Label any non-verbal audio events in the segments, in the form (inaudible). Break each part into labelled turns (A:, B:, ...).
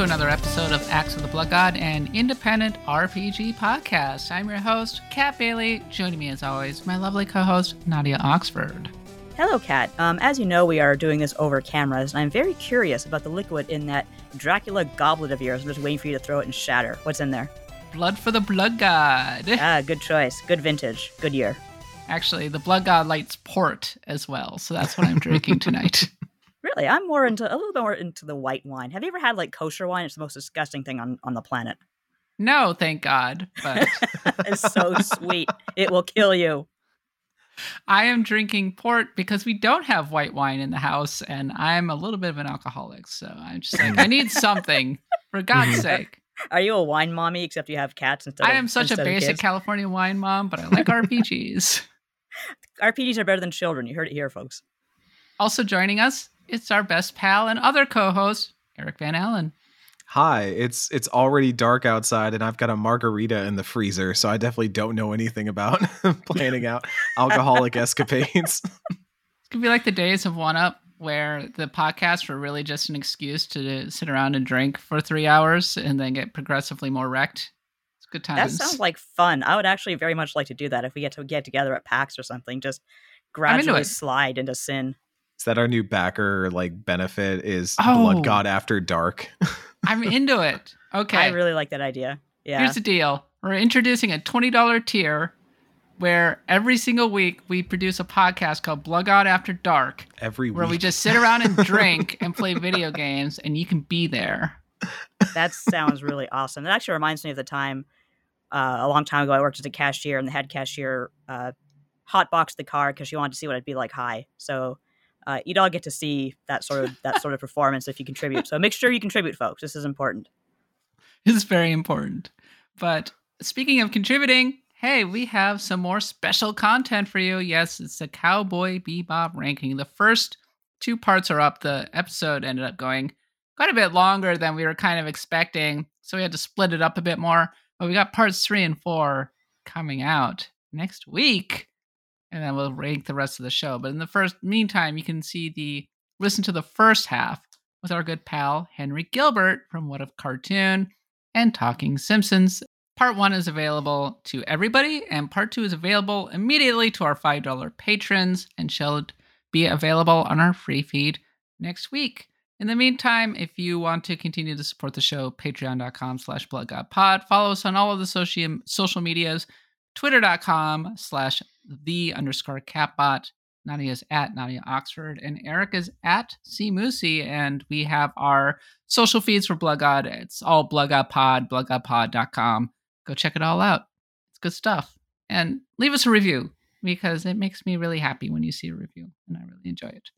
A: To another episode of Axe of the Blood God, an independent RPG podcast. I'm your host, Kat Bailey. Joining me, as always, my lovely co-host, Nadia Oxford.
B: Hello, Kat. Um, as you know, we are doing this over cameras, and I'm very curious about the liquid in that Dracula goblet of yours. I'm just waiting for you to throw it and shatter. What's in there?
A: Blood for the Blood God.
B: Ah, good choice. Good vintage. Good year.
A: Actually, the Blood God lights port as well, so that's what I'm drinking tonight. (laughs)
B: Really, I'm more mm. into a little bit more into the white wine. Have you ever had like kosher wine? It's the most disgusting thing on, on the planet.
A: No, thank God. But (laughs)
B: it's so sweet. It will kill you.
A: I am drinking port because we don't have white wine in the house, and I'm a little bit of an alcoholic. So I'm just like, I need something for God's (laughs) sake.
B: Are you a wine mommy except you have cats instead?
A: I am such a basic California wine mom, but I like (laughs) RPGs.
B: RPGs are better than children. You heard it here, folks.
A: Also joining us, it's our best pal and other co-host, Eric Van Allen.
C: Hi, it's it's already dark outside and I've got a margarita in the freezer, so I definitely don't know anything about (laughs) planning out alcoholic escapades. (laughs)
A: It's gonna be like the days of One Up where the podcasts were really just an excuse to sit around and drink for three hours and then get progressively more wrecked. It's good times.
B: That sounds like fun. I would actually very much like to do that if we get to get together at PAX or something. Just gradually slide into sin.
C: Is that our new backer like benefit? Is oh. Blood God After Dark? (laughs)
A: I'm into it. Okay. I
B: really like that idea. Yeah.
A: Here's the deal. We're introducing a $20 tier where every single week we produce a podcast called Blood God After Dark.
C: Every week.
A: Where we just sit around and (laughs) drink and play video games and you can be there.
B: That sounds really awesome. That actually reminds me of the time uh, a long time ago I worked as a cashier and the head cashier uh, hotboxed the car because she wanted to see what it'd be like high. So uh, you'd all get to see that sort of that sort of performance if you contribute. So make sure you contribute, folks. This is important.
A: It's very important. But speaking of contributing, hey, we have some more special content for you. Yes, it's a Cowboy Bebop ranking. The first two parts are up. The episode ended up going quite a bit longer than we were kind of expecting, so we had to split it up a bit more. But we got parts three and four coming out next week and then we'll rank the rest of the show. But in the first meantime, you can see the listen to the first half with our good pal Henry Gilbert from What a Cartoon and Talking Simpsons. Part one is available to everybody, and part two is available immediately to our $5 patrons and shall be available on our free feed next week. In the meantime, if you want to continue to support the show, patreon.com slash bloodgodpod. Follow us on all of the social, social medias twitter.com slash the underscore katbot. Nadia is at Nadia Oxford, and Eric is at C Moosey, and we have our social feeds for Blood God. It's all Blood God Pod, bloodgodpod.com. Go check it all out. It's good stuff. And leave us a review because it makes me really happy when you see a review, and I really enjoy it.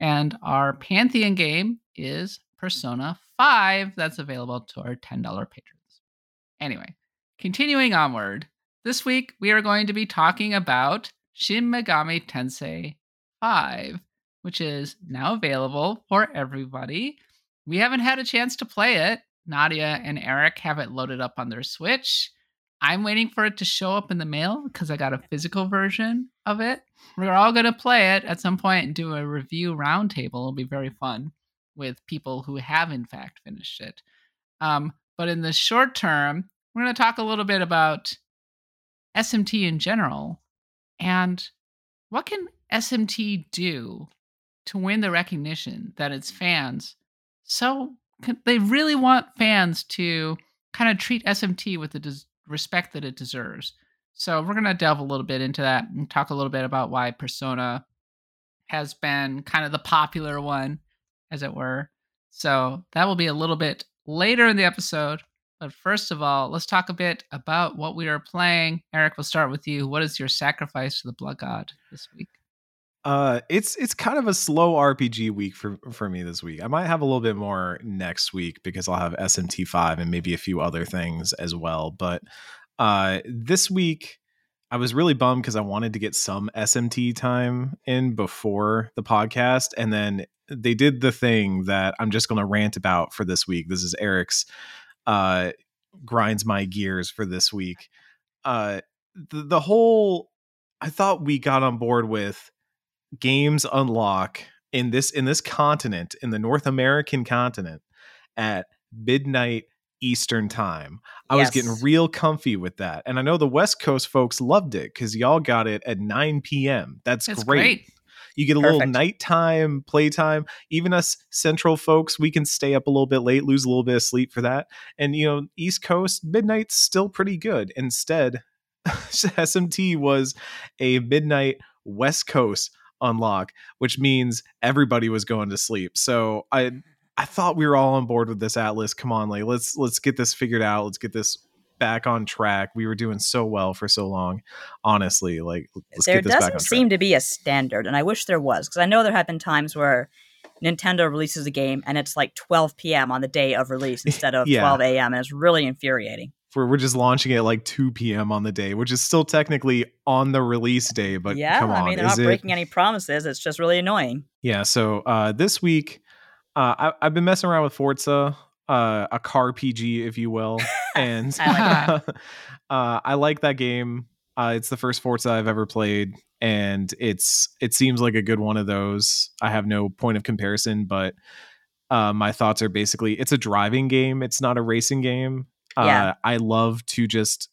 A: And our Pantheon game is Persona 5. That's available to our $10 patrons. Anyway, continuing onward, this week, we are going to be talking about Shin Megami Tensei 5, which is now available for everybody. We haven't had a chance to play it. Nadia and Eric have it loaded up on their Switch. I'm waiting for it to show up in the mail because I got a physical version of it. We're all going to play it at some point and do a review roundtable. It'll be very fun with people who have, in fact, finished it. Um, but in the short term, we're going to talk a little bit about SMT in general and what can SMT do to win the recognition that its fans so they really want fans to kind of treat SMT with the des- respect that it deserves. So we're going to delve a little bit into that and talk a little bit about why Persona has been kind of the popular one as it were. So that will be a little bit later in the episode. But first of all, let's talk a bit about what we are playing. Eric, we'll start with you. What is your sacrifice to the blood god this week?
C: Uh, it's it's kind of a slow RPG week for for me this week. I might have a little bit more next week because I'll have SMT five and maybe a few other things as well. But uh, this week I was really bummed because I wanted to get some SMT time in before the podcast, and then they did the thing that I'm just going to rant about for this week. This is Eric's uh, grinds my gears for this week. Uh, the, the whole, I thought we got on board with games unlock in this in this continent in the North American continent at midnight Eastern time. I was getting real comfy with that. And I know the West Coast folks loved it because y'all got it at 9 p.m. That's
A: It's
C: great.
A: great.
C: You get a little
B: Perfect.
C: nighttime playtime. Even us central folks, we can stay up a little bit late, lose a little bit of sleep for that. And you know, East Coast midnight's still pretty good. Instead, (laughs) SMT was a midnight West Coast unlock, which means everybody was going to sleep. So I I thought we were all on board with this Atlus. Come on, like let's let's get this figured out. Let's get this back on track. We were doing so well for so long. Honestly, like
B: there
C: get this back on
B: doesn't seem to be a standard, and I wish there was because I know there have been times where Nintendo releases a game and it's like 12 p.m. on the day of release (laughs) instead of
C: Yeah.
B: 12 a.m. and it's really infuriating.
C: we're, we're just launching it like 2 p.m. on the day, which is still technically on the release day. But
B: yeah,
C: come on,
B: I mean they're not
C: it-
B: breaking any promises. It's just really annoying.
C: Yeah. So uh, this week, uh, I, I've been messing around with Forza, uh, a car PG, if you will, (laughs) and
B: I
A: like (laughs)
C: uh, I like that game. Uh, it's the first Forza I've ever played, and it's it seems like a good one of those. I have no point of comparison, but uh, my thoughts are basically it's a driving game. It's not a racing game. Uh,
B: Yeah.
C: I love to just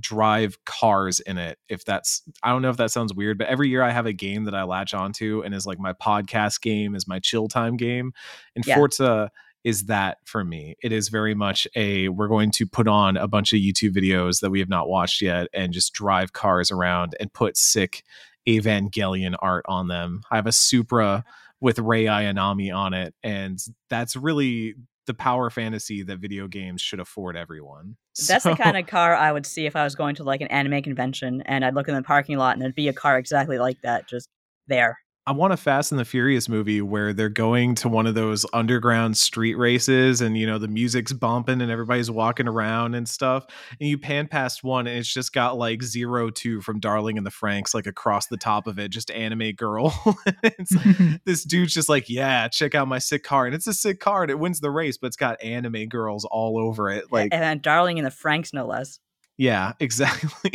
C: drive cars in it if that's i don't know if that sounds weird but every year i have a game that i latch onto and is like my podcast game is my chill time game and
B: Yeah.
C: forza is that for me. It is very much a we're going to put on a bunch of youtube videos that we have not watched yet and just drive cars around and put sick evangelion art on them. I have a supra with Rei Ayanami on it and that's really the power fantasy that video games should afford everyone. (laughs)
B: That's the kind of car I would see if I was going to like an anime convention and I'd look in the parking lot and there'd be a car exactly like that just there.
C: I want a Fast and the Furious movie where they're going to one of those underground street races and you know the music's bumping and everybody's walking around and stuff. And you pan past one and it's just got like zero two from Darling and the Franxx like across the top of it, just anime girl. (laughs) it's (laughs) this dude's just like, yeah, check out my sick car. And it's a sick car and it wins the race, but it's got anime girls all over it. Like,
B: and then Darling and the Franxx, no less.
C: yeah, (laughs) exactly.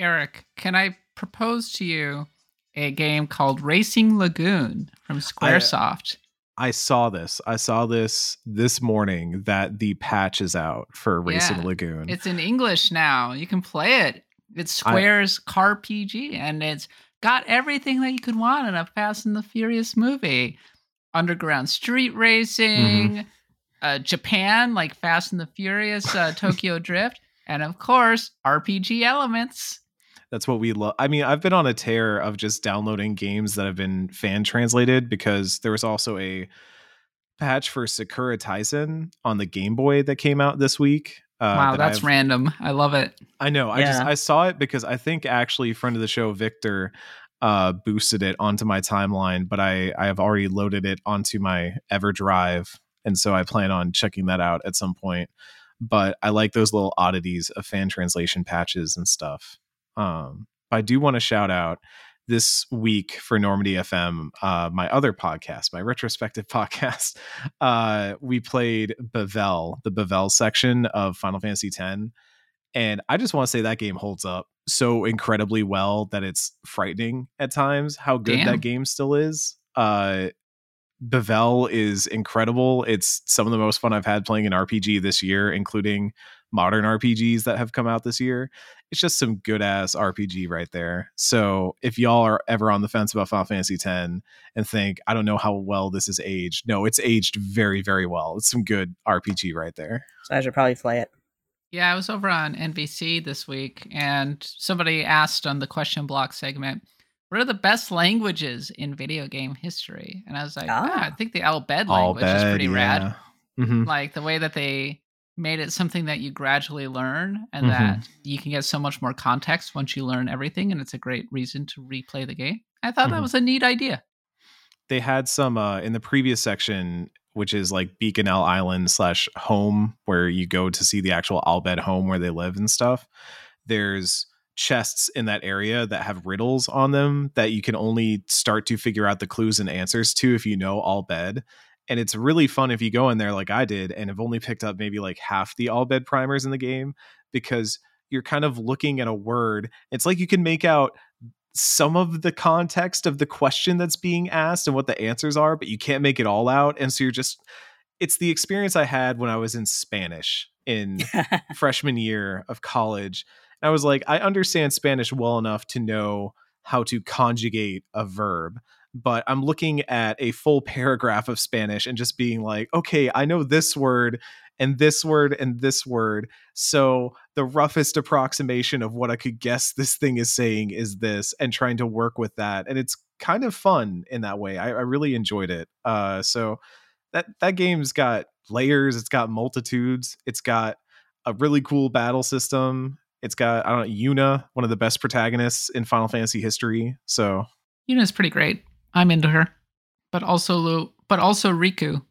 A: Eric, can I propose to you a game called Racing Lagoon from Squaresoft?
C: I saw this. I saw this this morning that the patch is out for Racing
A: Yeah.
C: Lagoon.
A: It's in English now. You can play it. It's
C: I-
A: Square's Car PG, and it's got everything that you could want in a Fast and the Furious movie. Underground street racing,
C: Mm-hmm.
A: uh, Japan, like Fast and the Furious, uh, (laughs) Tokyo Drift, and of course, RPG elements.
C: That's what we love. I mean, I've been on a tear of just downloading games that have been fan translated because there was also a patch for Sakura Taisen on the Game Boy that came out this week. Uh,
A: wow,
C: that
A: that's
C: I've-
A: random. I love it.
C: I know. I just I saw it because I think actually friend of the show Victor uh boosted it onto my timeline, but I I have already loaded it onto my EverDrive, and so I plan on checking that out at some point. But I like those little oddities of fan translation patches and stuff. Um, I do want to shout out this week for Normandy FM, uh, my other podcast, my retrospective (laughs) podcast. Uh, we played Bevelle, the Bevelle section of Final Fantasy X. And I just want to say that game holds up so incredibly well that it's frightening at times how good
A: Damn.
C: that game still is. Uh Bevelle is incredible. It's some of the most fun I've had playing an RPG this year, including modern RPGs that have come out this year. It's just some good ass RPG right there. So if y'all are ever on the fence about Final Fantasy X and think, I don't know how well this is aged, no, it's aged very, very well. It's some good RPG right there.
B: So I should probably play it.
A: Yeah, I was over on NBC this week, and somebody asked on the question block segment, "What are the best languages in video game history?" And I was like,
B: Ah.
A: "Ah, I think the Al Bhed
C: All
A: language is pretty rad.
C: yeah. Mhm.
A: Like the way that they made it something that you gradually learn, and
C: Mhm.
A: that you can get so much more context once you learn everything, and it's a great reason to replay the game. I thought that
C: Mhm.
A: was a neat idea.
C: they had some uh in the previous section which is like Bikanel island slash home where you go to see the actual Al Bhed home where they live and stuff there's chests in that area that have riddles on them that you can only start to figure out the clues and answers to if you know Al Bhed and it's really fun if you go in there like i did and have only picked up maybe like half the Al Bhed primers in the game because you're kind of looking at a word it's like you can make out some of the context of the question that's being asked and what the answers are, but you can't make it all out. And so you're just it's the experience I had when I was in Spanish in (laughs) freshman year of college. And I was like, I understand Spanish well enough to know how to conjugate a verb, but I'm looking at a full (laughs) paragraph of Spanish and just being like, okay, I know this word and this word and this word. So the roughest approximation of what I could guess this thing is saying is this, and trying to work with that. And it's kind of fun in that way. I, I really enjoyed it. Uh, so that that game's got layers. It's got multitudes. It's got a really cool battle system. It's got I don't know Yuna, one of the best protagonists in Final Fantasy history. So
A: Yuna's pretty great. I'm into her, but also Lu, but also Rikku.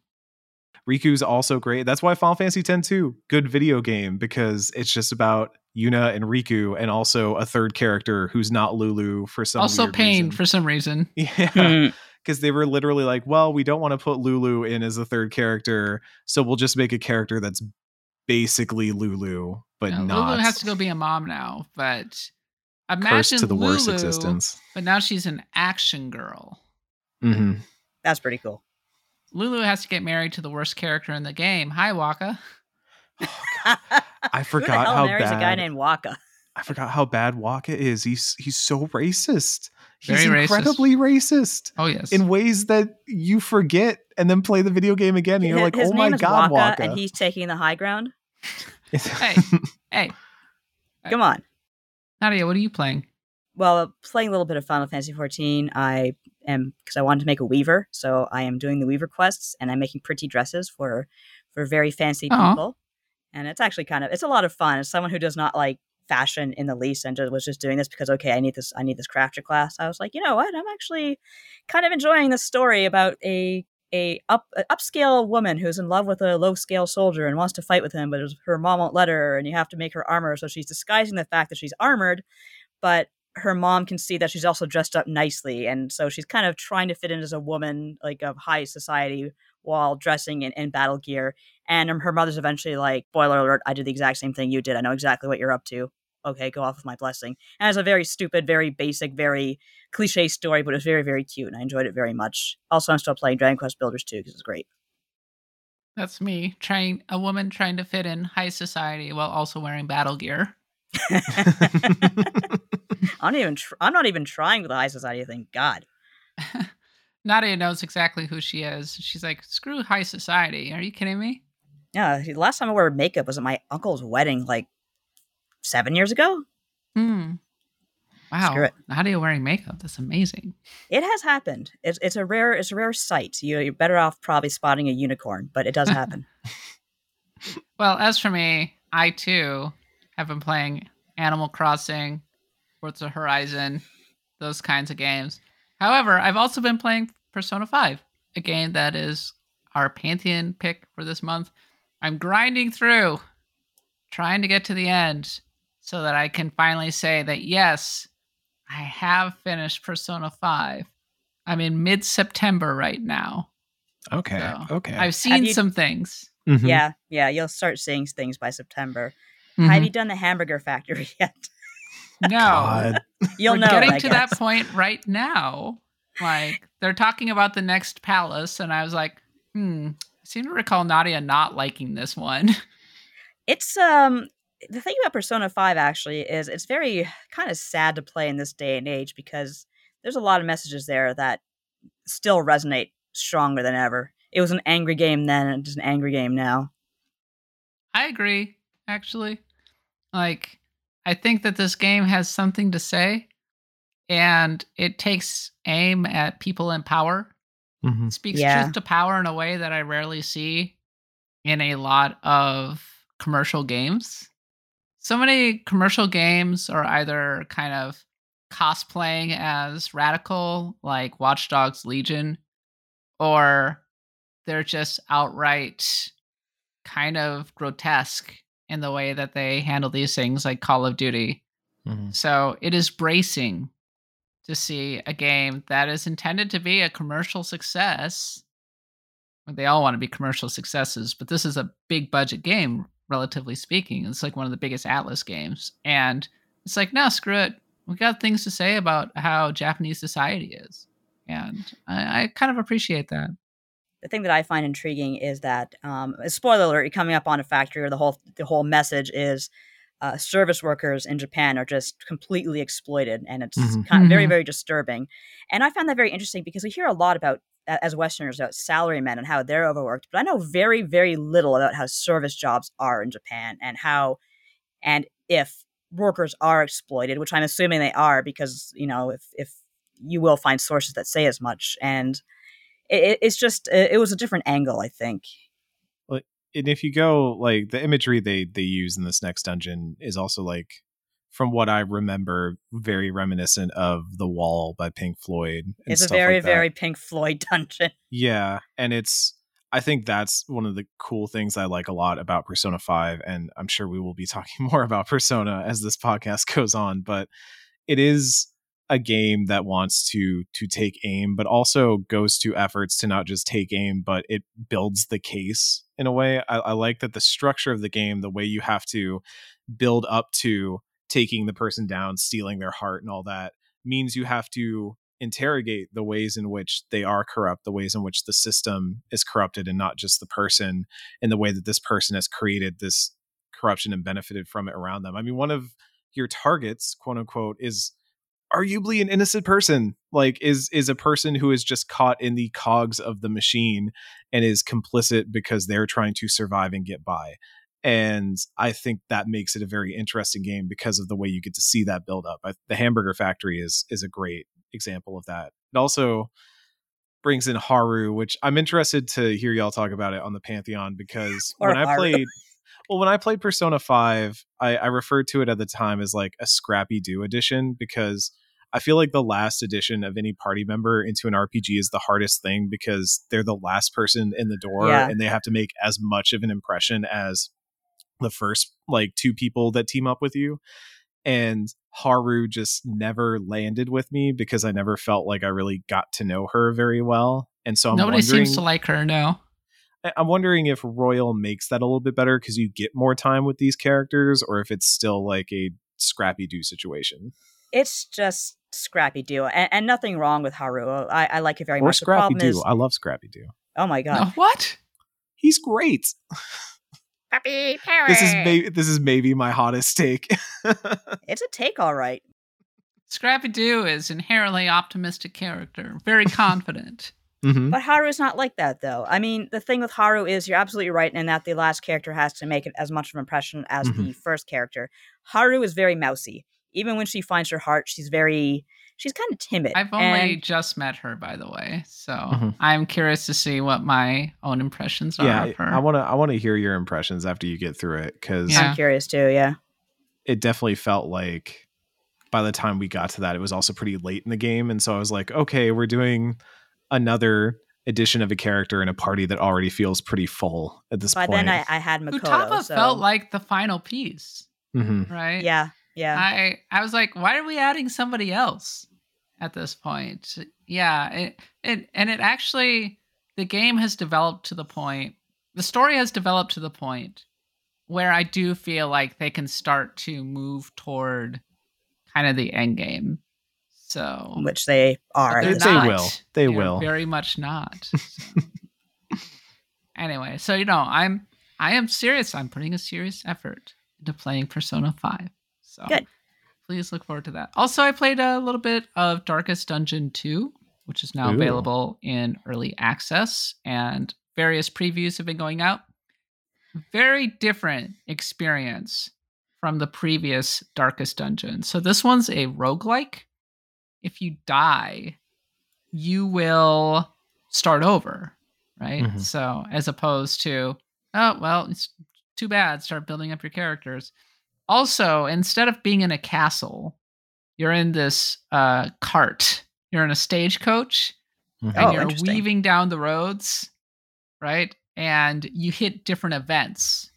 C: Rikku's also great. That's why Final Fantasy X 2, good video game, because it's just about Yuna and Rikku and also a third character who's not Lulu for some reason.
A: also
C: weird
A: Paine
C: reason.
A: for some reason. (laughs)
C: Yeah. Hmm. Because they were literally like, well, we don't want to put Lulu in as a third character, so we'll just make a character that's basically Lulu, but
A: Yeah,
C: not
A: Lulu has to go be a mom now, but
C: cursed
A: imagine
C: to the worst
A: Lulu,
C: existence.
A: But now she's an action girl.
C: Hmm
B: That's pretty cool.
A: Lulu has to get married to the worst character in the game. Hi, Wakka.
C: I (laughs)
B: Who
C: forgot
B: the hell
C: how
B: marries
C: bad
B: a guy named Wakka?
C: I forgot how bad Wakka is. He's he's so racist. He's
A: Very
C: incredibly racist.
A: Oh yes.
C: in ways that you forget and then play the video game again and you're
B: His-
C: like,
B: his
C: oh my god,
B: Wakka,
C: Wakka.
B: and he's taking the high ground.
A: hey, (laughs) hey,
B: Come on.
A: Nadia, what are you playing?
B: Well, playing a little bit of Final Fantasy XIV, I am because I wanted to make a weaver, so I am doing the weaver quests, and I'm making pretty dresses for for very fancy
A: Aw.
B: people, and it's actually kind of it's a lot of fun. As someone who does not like fashion in the least, and just, was just doing this because okay, I need this, I need this crafter class. I was like, you know what, I'm actually kind of enjoying this story about a a up a upscale woman who's in love with a low scale soldier and wants to fight with him, but her mom won't let her, and you have to make her armor. So she's disguising the fact that she's armored, but her mom can see that she's also dressed up nicely, and so she's kind of trying to fit in as a woman, like of high society, while dressing in, in battle gear. And um, her mother's eventually like, "Spoiler alert! I did the exact same thing you did. I know exactly what you're up to. Okay, go off with my blessing." And it's a very stupid, very basic, very cliche story, but it's very, very cute, and I enjoyed it very much. Also, I'm still playing Dragon Quest Builders 2 because it's great.
A: That's me trying a woman trying to fit in high society while also wearing battle gear. (laughs)
B: I'm not even. Tr- I'm not even trying with the high society. Thank God. (laughs)
A: Nadia knows exactly who she is. She's like, screw high society. Are you kidding me?
B: Yeah, the last time I wore makeup was at my uncle's wedding, like seven years ago.
A: Hmm. Wow. Nadia wearing makeup. That's amazing.
B: It has happened. It's it's a rare it's a rare sight. You, you're better off probably spotting a unicorn, but it does happen. (laughs)
A: Well, as for me, I too have been playing Animal Crossing, Forza Horizon, those kinds of games. However, I've also been playing Persona 5, a game that is our Pantheon pick for this month. I'm grinding through, trying to get to the end so that I can finally say that yes, I have finished Persona 5. I'm in mid September right now.
C: okay.
A: So,
C: okay.
A: I've seen
B: you-
A: some things.
C: Mhm.
B: Yeah, yeah. You'll start seeing things by September.
A: Mhm.
B: Have you done the Hamburger Factory (laughs) yet?
A: No.
C: God.
B: You'll
A: We're
B: know.
A: getting
B: I
A: to that point right now. Like they're talking about the next palace, and I was like, hmm. I seem to recall Nadia not liking this one.
B: It's um the thing about Persona 5 actually is it's very kind of sad to play in this day and age because there's a lot of messages there that still resonate stronger than ever. It was an angry game then and it's an angry game now.
A: I agree, actually. Like, I think that this game has something to say, and it takes aim at people in power.
C: Mhm.
A: Speaks
B: Yeah.
A: truth to power in a way that I rarely see in a lot of commercial games. So many commercial games are either kind of cosplaying as radical, like Watch Dogs Legion, or they're just outright kind of grotesque in the way that they handle these things, like Call of Duty.
C: Mhm.
A: So it is bracing to see a game that is intended to be a commercial success. They all want to be commercial successes, but this is a big budget game, relatively speaking. It's like one of the biggest Atlus games. And it's like, no, screw it. We got things to say about how Japanese society is. And I, I kind of appreciate that.
B: The thing that I find intriguing is that um, spoiler alert, you're coming up on a factory, or the whole the whole message is uh, service workers in Japan are just completely exploited, and it's
C: Mhm.
B: kind of very
A: Mhm.
B: very disturbing. And I found that very interesting because we hear a lot about as Westerners about salarymen and how they're overworked, but I know very very little about how service jobs are in Japan and how and if workers are exploited, which I'm assuming they are because you know if if you will find sources that say as much and it, it- it's just it, it was a different angle i think
C: and if you go like the imagery they they use in this next dungeon is also like from what I remember, very reminiscent of The Wall by Pink Floyd.
B: it's a very
C: like
B: very pink floyd (laughs) dungeon
C: Yeah, and it's I think that's one of the cool things I like a lot about Persona 5 and I'm sure we will be talking (laughs) more about Persona as this podcast goes on, but it is a game that wants to to take aim but also goes to efforts to not just take aim but it builds the case in a way. I, I like that the structure of the game, the way you have to build up to taking the person down, stealing their heart and all that means you have to interrogate the ways in which they are corrupt, the ways in which the system is corrupted, and not just the person, and the way that this person has created this corruption and benefited from it around them. I mean, one of your targets, quote unquote, is arguably an innocent person like is is a person who is just caught in the cogs of the machine and is complicit because they're trying to survive and get by. And i think that makes it a very interesting game because of the way you get to see that build up. I, the hamburger factory is is a great example of that. It also brings in haru which i'm interested to hear y'all talk about it on the pantheon because
B: Or
C: when i played well when i played persona 5 I, I referred to it at the time as like a scrappy doo edition because I feel like the last addition of any party member into an RPG is the hardest thing because they're the last person in the door
B: Yeah.
C: and they have to make as much of an impression as the first like two people that team up with you. And Haru just never landed with me because I never felt like I really got to know her very well. And so I'm
A: Nobody
C: wondering,
A: seems to like her. No.
C: I- I'm wondering if Royal makes that a little bit better because you get more time with these characters, or if it's still like a scrappy doo situation.
B: It's just scrappy doo and, and nothing wrong with haru i, I like it very
C: or
B: much the
C: Scrappy
B: problem
C: Doo.
B: is
C: I love Scrappy Doo.
B: oh my god
A: No, what?
C: He's great.
B: Puppy (laughs)
C: This is maybe this is maybe my hottest take. (laughs)
B: it's a take all right
A: Scrappy Doo is inherently optimistic character, very (laughs) confident.
C: Mhm.
B: But Haru is not like that, though. I mean, the thing with Haru is you're absolutely right in that the last character has to make it as much of an impression as the first character. Haru is very mousy. Even when she finds her heart, she's very, she's kind of timid.
A: I've only
B: And
A: just met her, by the way, so
C: Mhm.
A: I'm curious to see what my own impressions are
C: Yeah,
A: of her.
C: I want to I want to hear your impressions after you get through it because
A: Yeah.
B: I'm curious too. Yeah,
C: it definitely felt like by the time we got to that, it was also pretty late in the game, and so I was like, okay, we're doing another edition of a character in a party that already feels pretty full at this
B: by
C: point.
B: then I, I had Makoto.
A: Utapa
B: so,
A: felt like the final piece,
C: Mhm.
A: right?
B: yeah, yeah.
A: I I was like, why are we adding somebody else at this point? Yeah, it, it and it actually the game has developed to the point, the story has developed to the point where I do feel like they can start to move toward kind of the end game. So
B: which they are.
A: but
C: They-
A: they're not.
C: will. They
A: They're
C: will.
A: Very much not. So. (laughs) anyway, so you know, I'm I am serious. I'm putting a serious effort into playing Persona 5. So
B: Good.
A: please look forward to that. Also, I played a little bit of Darkest Dungeon 2, which is now
C: Ooh.
A: available in early access, and various previews have been going out. Very different experience from the previous Darkest Dungeon. So this one's a roguelike. If you die, you will start over, right?
C: Mhm.
A: So as opposed to, oh, well, it's too bad, start building up your characters. Also, instead of being in a castle, you're in this uh, cart. You're in a stagecoach
C: Mhm.
A: and
B: Oh,
A: you're weaving down the roads, right? And you hit different events.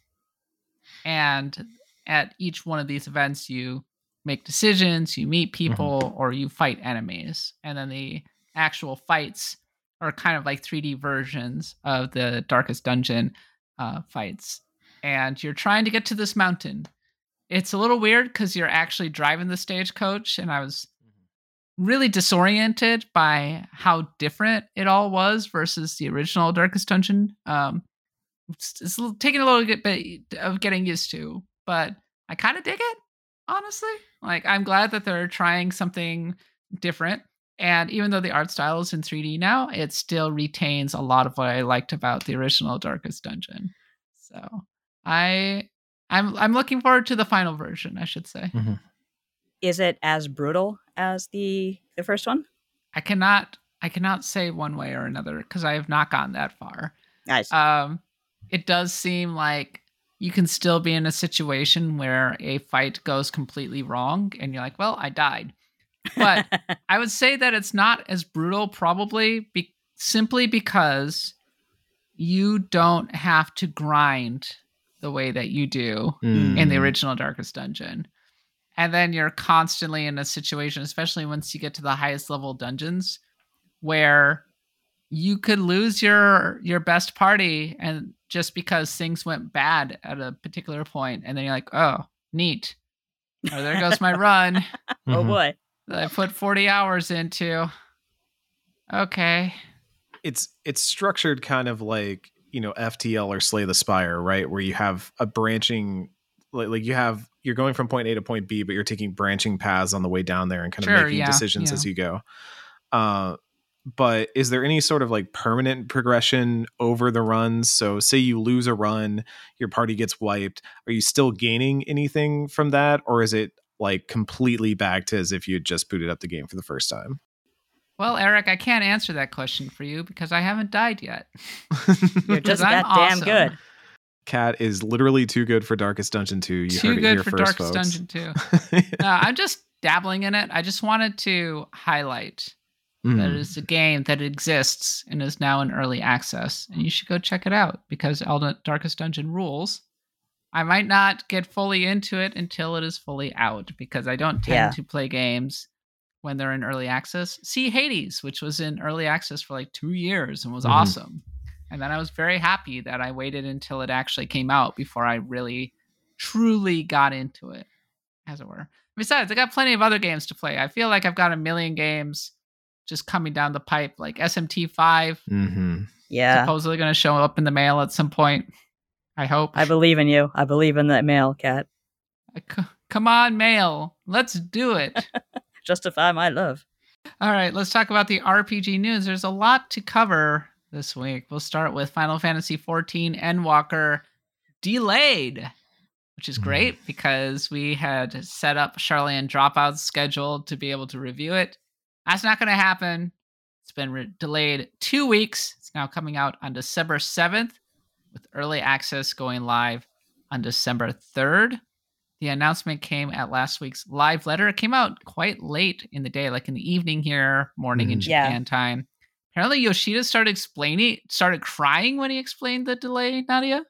A: And at each one of these events, you make decisions, you meet people, or you fight enemies. And then the actual fights are kind of like 3D versions of the Darkest Dungeon uh, fights. And you're trying to get to this mountain. It's a little weird because you're actually driving the stagecoach, and I was really disoriented by how different it all was versus the original Darkest Dungeon. Um, it's, it's taking a little bit of getting used to, but I kind of dig it, honestly. Like, I'm glad that they're trying something different. And even though the art style is in 3D now, it still retains a lot of what I liked about the original Darkest Dungeon. So I I'm I'm looking forward to the final version, I should say.
C: Mm-hmm.
B: Is it as brutal as the the first one?
A: I cannot I cannot say one way or another because I have not gotten that far.
B: Nice.
A: Um, it does seem like you can still be in a situation where a fight goes completely wrong, and you're like, "Well, I died." But (laughs) I would say that it's not as brutal, probably be- simply because you don't have to grind the way that you do
C: Mm.
A: in the original Darkest Dungeon. And then you're constantly in a situation, especially once you get to the highest level dungeons, where you could lose your your best party and just because things went bad at a particular point, and then you're like, oh, neat. Oh, there goes my run (laughs)
B: Oh
C: Mhm.
B: boy.
A: that I put 40 hours into. Okay.
C: it's it's structured kind of like you know FTL or Slay the Spire, right? Where you have a branching, like, like you have you're going from point A to point B, but you're taking branching paths on the way down there and kind
A: Sure,
C: of making
A: yeah,
C: decisions
A: yeah.
C: as you go. Uh, but is there any sort of like permanent progression over the runs? So, say you lose a run, your party gets wiped. Are you still gaining anything from that, or is it like completely back to as if you had just booted up the game for the first time?
A: Well, Eric, I can't answer that question for you because I haven't died yet. (laughs)
B: You're just (laughs)
A: I'm
B: that damn good.
C: Cat is literally too good for Darkest Dungeon 2. You
A: Too
C: heard it
A: good
C: here
A: for
C: first,
A: Darkest
C: folks.
A: Dungeon 2. (laughs) No, I'm just dabbling in it. I just wanted to highlight that
C: Mm.
A: it's a game that exists and is now in early access, and you should go check it out because Elden Darkest Dungeon rules. I might not get fully into it until it is fully out because I don't tend
B: Yeah.
A: to play games when they're in early access. See Hades, which was in early access for like two years and was
C: Mhm.
A: awesome. And then I was very happy that I waited until it actually came out before I really truly got into it, as it were. Besides, I got plenty of other games to play. I feel like I've got a million games just coming down the pipe, like SMT5,
C: Mm-hmm.
B: Yeah.
A: supposedly going to show up in the mail at some point. I hope.
B: I believe in you. I believe in that mail, cat.
A: C- Come on, mail. Let's do it. (laughs)
B: Justify my love.
A: All right, let's talk about the RPG news. There's a lot to cover this week. We'll start with Final Fantasy XIV Endwalker delayed, which is
C: Mhm.
A: great because we had set up Charlene Dropout's schedule to be able to review it. That's not going to happen. It's been re- delayed two weeks. It's now coming out on December 7th, with early access going live on December 3rd. The announcement came at last week's live letter. It came out quite late in the day, like in the evening here, morning in
C: Mhm.
B: Yeah.
A: Japan time. Apparently, Yoshida started explaining, started crying when he explained the delay. Nadia.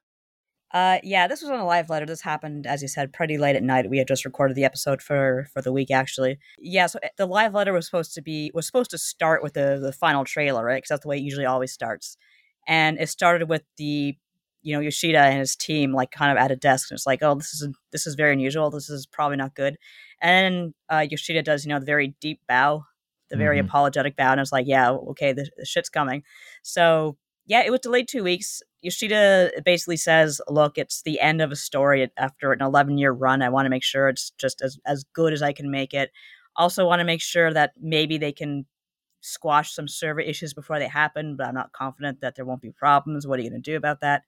B: Uh, yeah, this was on a live letter. This happened, as you said, pretty late at night. We had just recorded the episode for for the week, actually. Yeah, so eh, the live letter was supposed to be was supposed to start with the the final trailer, right? Because that's the way it usually always starts. And it started with the, you know, Yoshida and his team like kind of at a desk, and it's like, oh, this is this is very unusual. This is probably not good. And uh, Yoshida does, you know, the very deep bow, the very
C: Mhm.
B: apologetic bow, and it's like, yeah, okay, the, the shit's coming. So yeah, it was delayed two weeks. Yoshida basically says, "Look, it's the end of a story after an 11 year run. I want to make sure it's just as as good as I can make it. Also, want to make sure that maybe they can squash some server issues before they happen, but I'm not confident that there won't be problems. What are you going to do about that?"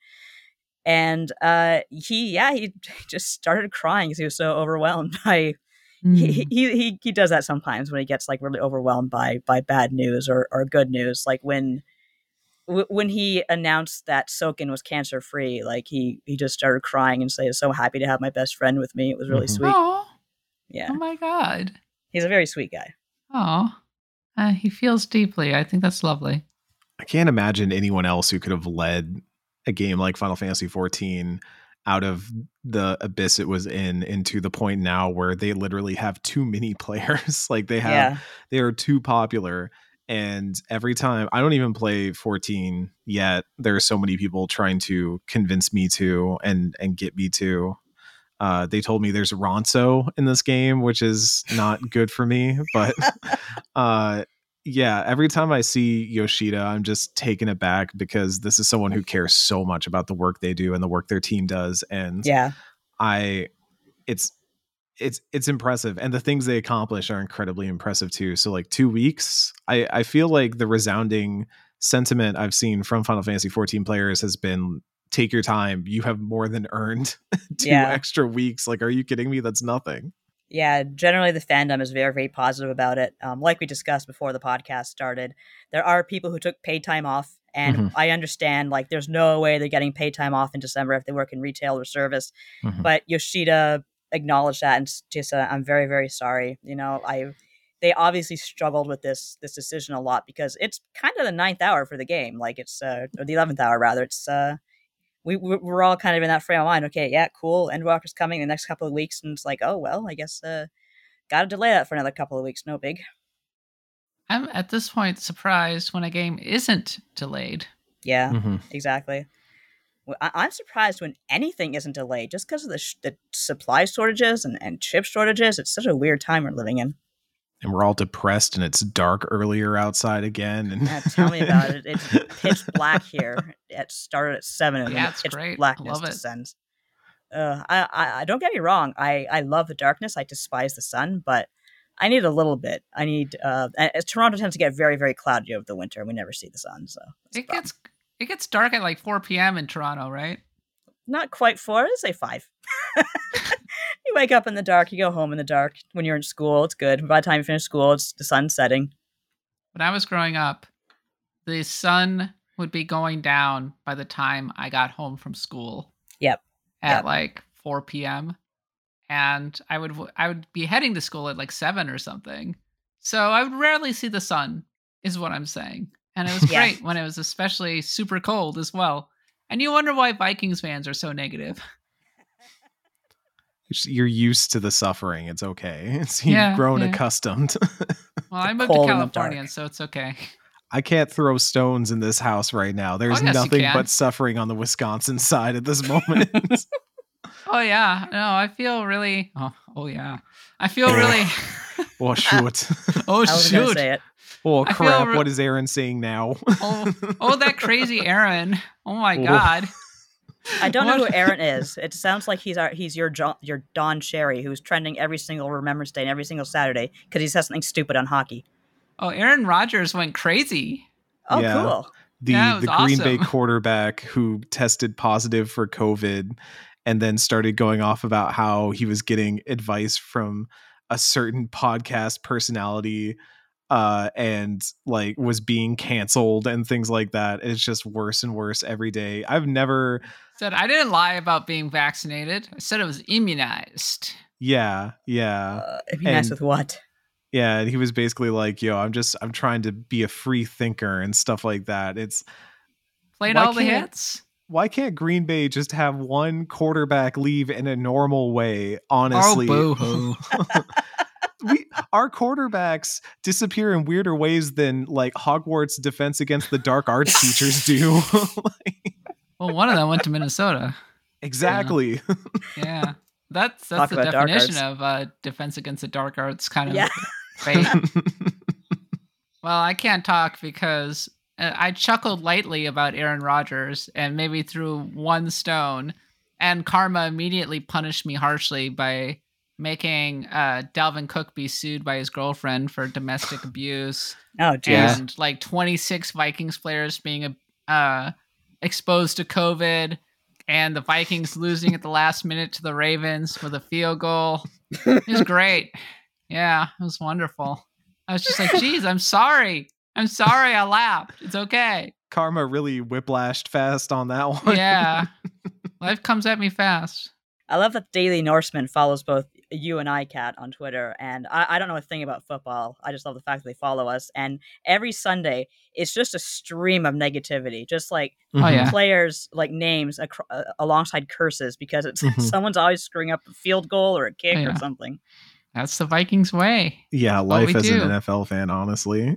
B: And uh, he, yeah, he (laughs) just started crying because he was so overwhelmed (laughs) by he, he he he does that sometimes when he gets like really overwhelmed by by bad news or or good news like when w- when he announced that Soken was cancer free like he he just started crying and saying so happy to have my best friend with me it was really
C: Mhm.
B: sweet
A: Oh,
B: yeah
A: oh my God.
B: he's a very sweet guy
A: Oh, uh, he feels deeply. I think that's lovely.
C: I can't imagine anyone else who could have led a game like Final Fantasy XIV out of the abyss it was in into the point now where they literally have too many (laughs) players. like they have
B: yeah
C: they are too popular. And every time I don't even play 14 yet, there are so many people trying to convince me to and and get me to. Uh, they told me there's Ronso in this game, which is not good for me. (laughs) But uh, yeah, every time I see Yoshida, I'm just taken aback because this is someone who cares so much about the work they do and the work their team does. And
B: Yeah.
C: I, it's, it's it's impressive and the things they accomplish are incredibly impressive too so like two weeks i i feel like the resounding sentiment i've seen from final fantasy 14 players has been take your time you have more than earned (laughs) two
B: Yeah.
C: extra weeks like are you kidding me that's nothing
B: Yeah, generally the fandom is very, very positive about it. Um, like we discussed before the podcast started, there are people who took paid time off, and
C: Mhm.
B: I understand like there's no way they're getting paid time off in December if they work in retail or service.
C: Mhm.
B: But Yoshida acknowledged that and just said, "I'm very, very sorry." You know, I they obviously struggled with this this decision a lot because it's kind of the ninth hour for the game, like it's uh, or the eleventh hour rather. It's uh, we we- we're all kind of in that frame of mind. Okay, yeah, cool. Endwalker's coming in the next couple of weeks, and it's like, oh well, I guess uh, got to delay that for another couple of weeks. No big.
A: I'm at this point surprised when a game isn't delayed.
B: Yeah,
C: Mhm.
B: exactly. I- I'm surprised when anything isn't delayed, just because of the, sh- the supply shortages and, and chip shortages. It's such a weird time we're living in.
C: And we're all depressed and it's dark earlier outside again and
B: Yeah, tell me about it. It's (laughs) pitch black here. It started at seven, and
A: Yeah,
B: then
A: it's
B: pitch
A: great.
B: Blackness
A: love it.
B: descends. Uh, I, I, I don't get me wrong. I, I love the darkness. I despise the sun, but I need a little bit. I need. Uh, and- and Toronto tends to get very, very cloudy over the winter. We never see the sun, so
A: It gets it gets dark at like 4 p.m. in Toronto, right?
B: Not quite four. I'd say five. (laughs) you wake up in the dark. You go home in the dark. When you're in school, it's good. By the time you finish school, it's the sun setting.
A: When I was growing up, the sun would be going down by the time I got home from school.
B: Yep.
A: At
B: Yep.
A: like 4 p.m. And I would I would be heading to school at like 7 or something. So I would rarely see the sun is what I'm saying. And it was (laughs)
B: Yeah.
A: great when it was especially super cold as well. And you wonder why Vikings fans are so negative. (laughs)
C: you're used to the suffering it's okay (laughs) it's, you've
A: Yeah,
C: grown
A: yeah.
C: accustomed (laughs)
A: Well, I moved to
B: cold
A: California, so it's okay.
C: I can't throw stones in this house right now. Oh, There's
A: Oh, yes,
C: nothing but suffering on the Wisconsin side at this moment.
A: Oh yeah, no, I feel really. Oh, oh yeah, I feel
C: Oh.
A: really.
C: oh shoot.
A: oh
B: I was going to
A: shoot!
B: Say it.
C: Oh crap.
A: re-
C: what is Aaron saying now?
A: Oh, oh, that (laughs) crazy Aaron! Oh my
C: Oh.
A: god! (laughs)
B: I don't know who Aaron is. It sounds like he's our, he's your jo- your Don Cherry, who's trending every single Remembrance Day and every single Saturday because he says something stupid on hockey.
A: Oh, Aaron Rodgers went crazy.
B: Oh,
C: Yeah.
B: cool.
C: the
A: Yeah,
C: the
A: was
C: Green Bay (laughs) quarterback who tested positive for COVID and then started going off about how he was getting advice from a certain podcast personality uh and like was being canceled and things like that it's just worse and worse every day i've never
A: Said I didn't lie about being vaccinated. I said I was immunized.
C: yeah yeah
B: Uh, it'd
C: and-
B: with what?
C: yeah and he was basically like yo i'm just i'm trying to be a free thinker and stuff like that it's
A: Played
C: Why
A: all the hits.
C: why can't green bay just have one quarterback leave in a normal way
A: Oh,
C: honestly
A: boo hoo! (laughs) (laughs)
C: we our quarterbacks disappear in weirder ways than like hogwarts defense against the dark arts teachers do (laughs) (laughs) Like,
A: well, one of them went to Minnesota.
C: exactly
A: Yeah, (laughs) that's
B: Talk
A: that's the definition of uh, defense against the dark arts kind of
B: Yeah.
A: fate. Well, I can't talk because uh, I chuckled lightly about Aaron Rodgers and maybe threw one stone, and Karma immediately punished me harshly by making uh, Dalvin Cook be sued by his girlfriend for domestic (sighs) abuse,
B: Oh, jeez.
A: and like 26 Vikings players being uh, exposed to COVID, and the Vikings losing at the last minute to the Ravens with a field goal. It was great. Yeah, it was wonderful. I was just like, geez, I'm sorry. I'm sorry I laughed. It's okay.
C: karma really whiplashed fast on that (laughs) one
A: Yeah. Life comes at me fast.
B: I love that Daily Norseman follows both you and I, Cat, on Twitter. And I, I don't know a thing about football. I just love the fact that they follow us. And every Sunday, it's just a stream of negativity, just like
A: Oh, yeah.
B: players, like names acro- uh, alongside curses, because it's (laughs)
C: Mhm.
B: someone's always screwing up a field goal or a kick
A: Oh, yeah.
B: or something.
A: That's the Vikings way.
C: yeah life
A: we
C: as an nfl fan honestly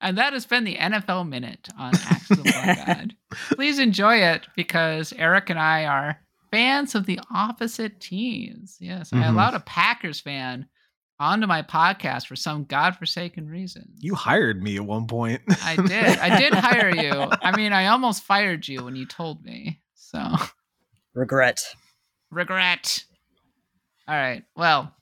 A: And that has been the NFL Minute on Axe of the Black God. Please enjoy it because Eric and I are fans of the opposite teams. Yes, I
C: Mhm.
A: allowed a Packers fan onto my podcast for some godforsaken reason.
C: You hired me at one point.
A: I did. I did hire you. (laughs) I mean, I almost fired you when you told me. So,
B: Regret.
A: regret. All right. Well,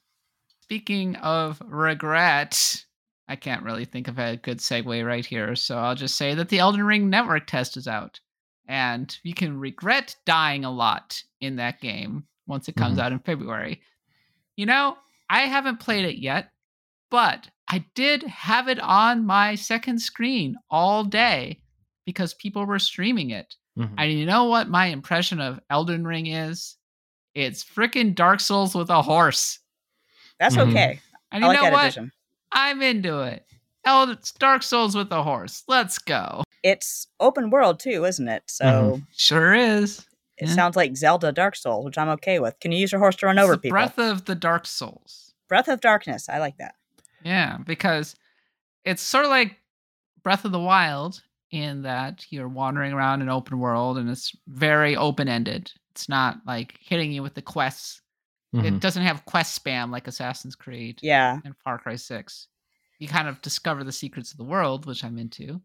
A: speaking of regret, I can't really think of a good segue right here. So I'll just say that the Elden Ring network test is out. And you can regret dying a lot in that game once it comes
C: Mhm.
A: out in February. You know, I haven't played it yet, but I did have it on my second screen all day because people were streaming it.
C: Mhm.
A: And you know what my impression of Elden Ring is? It's freaking Dark Souls with a horse.
B: That's
C: Mhm.
B: okay.
A: And
B: I
A: you
B: like
A: know
B: that
A: what?
B: addition.
A: I'm into it. Elden it's Dark Souls with a horse. Let's go.
B: It's open world too, isn't it? So
C: Mm-hmm.
A: Sure is.
B: it
A: Yeah.
B: sounds like Zelda Dark Souls, which I'm okay with. Can you use your horse to run
A: It's
B: over
A: the
B: people?
A: Breath of the Dark Souls.
B: Breath of Darkness. I like that.
A: Yeah, because it's sort of like Breath of the Wild in that you're wandering around an open world and it's very open ended. It's not like hitting you with the quests. It
C: Mhm.
A: doesn't have quest spam like Assassin's Creed.
B: Yeah.
A: and Far Cry 6. You kind of discover the secrets of the world, which I'm into.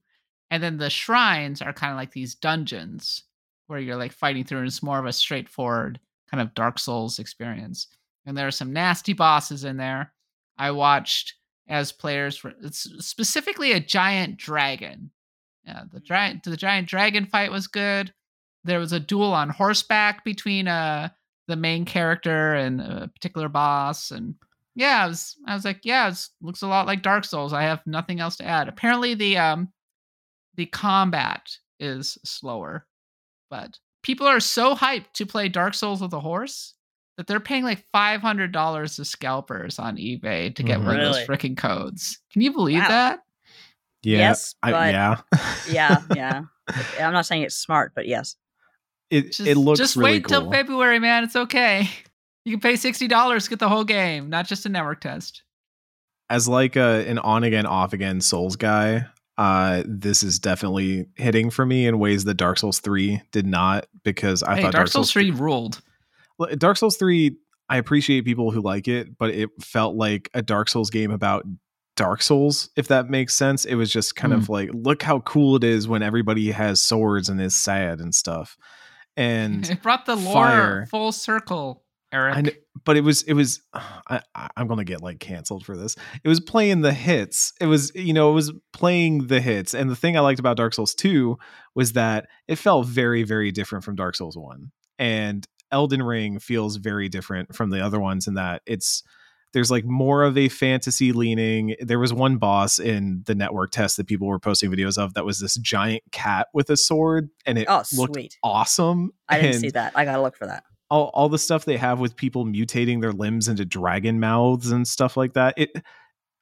A: And then the shrines are kind of like these dungeons where you're like fighting through and it's more of a straightforward kind of Dark Souls experience. And there are some nasty bosses in there. I watched as players it's specifically a giant dragon. Yeah, the giant the giant dragon fight was good. There was a duel on horseback between uh the main character and a particular boss and yeah, I was I was like, yeah, it looks a lot like Dark Souls. I have nothing else to add. Apparently the um the combat is slower, but people are so hyped to play Dark Souls with a horse that they're paying like five hundred dollars to scalpers on eBay to get
C: Mhm.
A: one of those
B: Really?
A: freaking codes. Can you believe
B: Wow.
A: that?
C: Yeah.
B: Yes,
C: I,
B: but-
C: yeah.
B: Yeah. (laughs) Yeah. I'm not saying it's smart, but yes.
C: it
A: Just,
C: it looks
A: just
C: really
A: wait
C: cool.
A: till February, man. It's okay. You can pay sixty dollars to get the whole game, not just a network test.
C: As like a an on again off again Souls guy, uh this is definitely hitting for me in ways that Dark Souls 3 did not because I
A: hey,
C: thought
A: Dark Souls Three ruled.
C: Dark Souls 3, I appreciate people who like it, but it felt like a Dark Souls game about Dark Souls, if that makes sense. It was just kind of like, look how cool it is when everybody has swords and is sad and stuff. And (laughs)
A: It brought the lore
C: fire.
A: full circle, Eric.
C: I kn- but it was it was (sighs) I, I- I'm gonna get like canceled for this. It was playing the hits. It was you know it was playing the hits. And the thing I liked about Dark Souls 2 was that it felt very very different from Dark Souls 1. And Elden Ring feels very different from the other ones in that it's there's like more of a fantasy leaning. There was one boss in the network test that people were posting videos of that was this giant cat with a sword and it
B: Oh,
C: looked
B: sweet.
C: awesome.
B: I didn't
C: And-
B: see that. I gotta look for that.
C: All, all the stuff they have with people mutating their limbs into dragon mouths and stuff like that it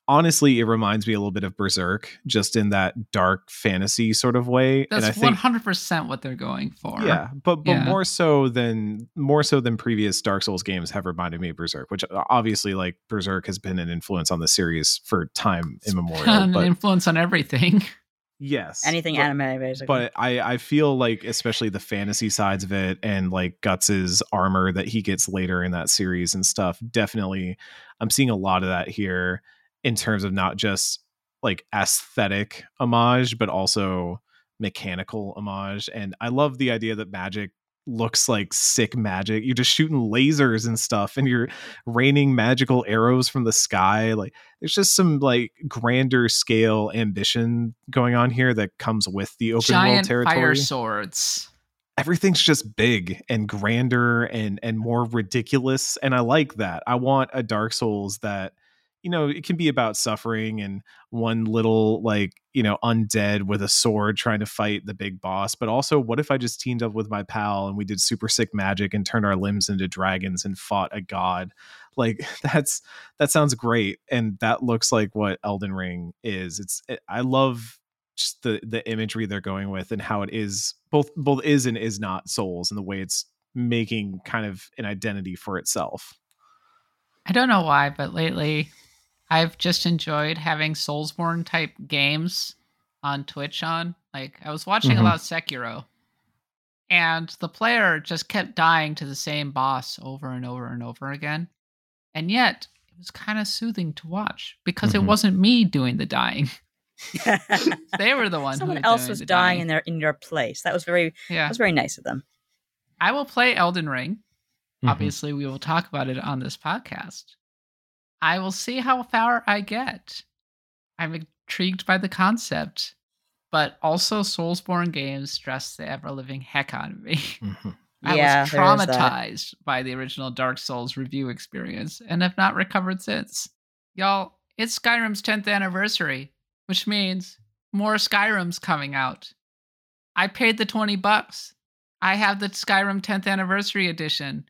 C: honestly it reminds me a little bit of berserk just in that dark fantasy sort of way and i
A: That's one hundred percent what they're going for.
C: yeah but but
A: Yeah.
C: more so than more so than previous dark souls games have reminded me of berserk which uh, obviously like berserk has been an influence on the series for time immemorial
A: an
C: but
A: influence on everything. (laughs)
C: yes
B: Anything
C: but-
B: anime, basically.
C: but I I feel like especially the fantasy sides of it and like Guts's armor that he gets later in that series and stuff definitely I'm seeing a lot of that here in terms of not just like aesthetic homage but also mechanical homage and I love the idea that magic looks like sick magic you're just shooting lasers and stuff and you're raining magical arrows from the sky like there's just some like grander scale ambition going on here that comes with the open world
A: Giant
C: territory.
A: fire swords.
C: Everything's just big and grander and and more ridiculous and I like that. I want a Dark Souls that you know, it can be about suffering and one little like, you know, undead with a sword trying to fight the big boss, but also what if I just teamed up with my pal and we did super sick magic and turned our limbs into dragons and fought a god? Like (laughs) that's that sounds great and that looks like what Elden Ring is. It's it, I love just the the imagery they're going with and how it is both both is and is not souls and the way it's making kind of an identity for itself.
A: I don't know why, but lately I've just enjoyed having Soulsborne type games on Twitch on. Like I was watching
C: Mhm.
A: a lot of Sekiro. and the player just kept dying to the same boss over and over and over again. And yet, it was kind of soothing to watch because
C: Mhm.
A: it wasn't me doing the dying. (laughs) (laughs) They were the one. who
B: Someone
A: were
B: else was
A: the
B: dying in their in your place. That was very
A: Yeah,
B: that was very nice of them.
A: I will play Elden Ring.
C: Mhm.
A: Obviously, we will talk about it on this podcast. I will see how far I get. I'm intrigued by the concept, but also Soulsborne games stress the ever living heck out of me.
C: Mhm. (laughs)
A: I
B: Yeah,
A: was
B: there is that.
A: traumatized by the original Dark Souls review experience and have not recovered since. Y'all, it's Skyrim's 10th anniversary, which means more Skyrim's coming out. I paid the 20 bucks. I have the Skyrim 10th anniversary edition.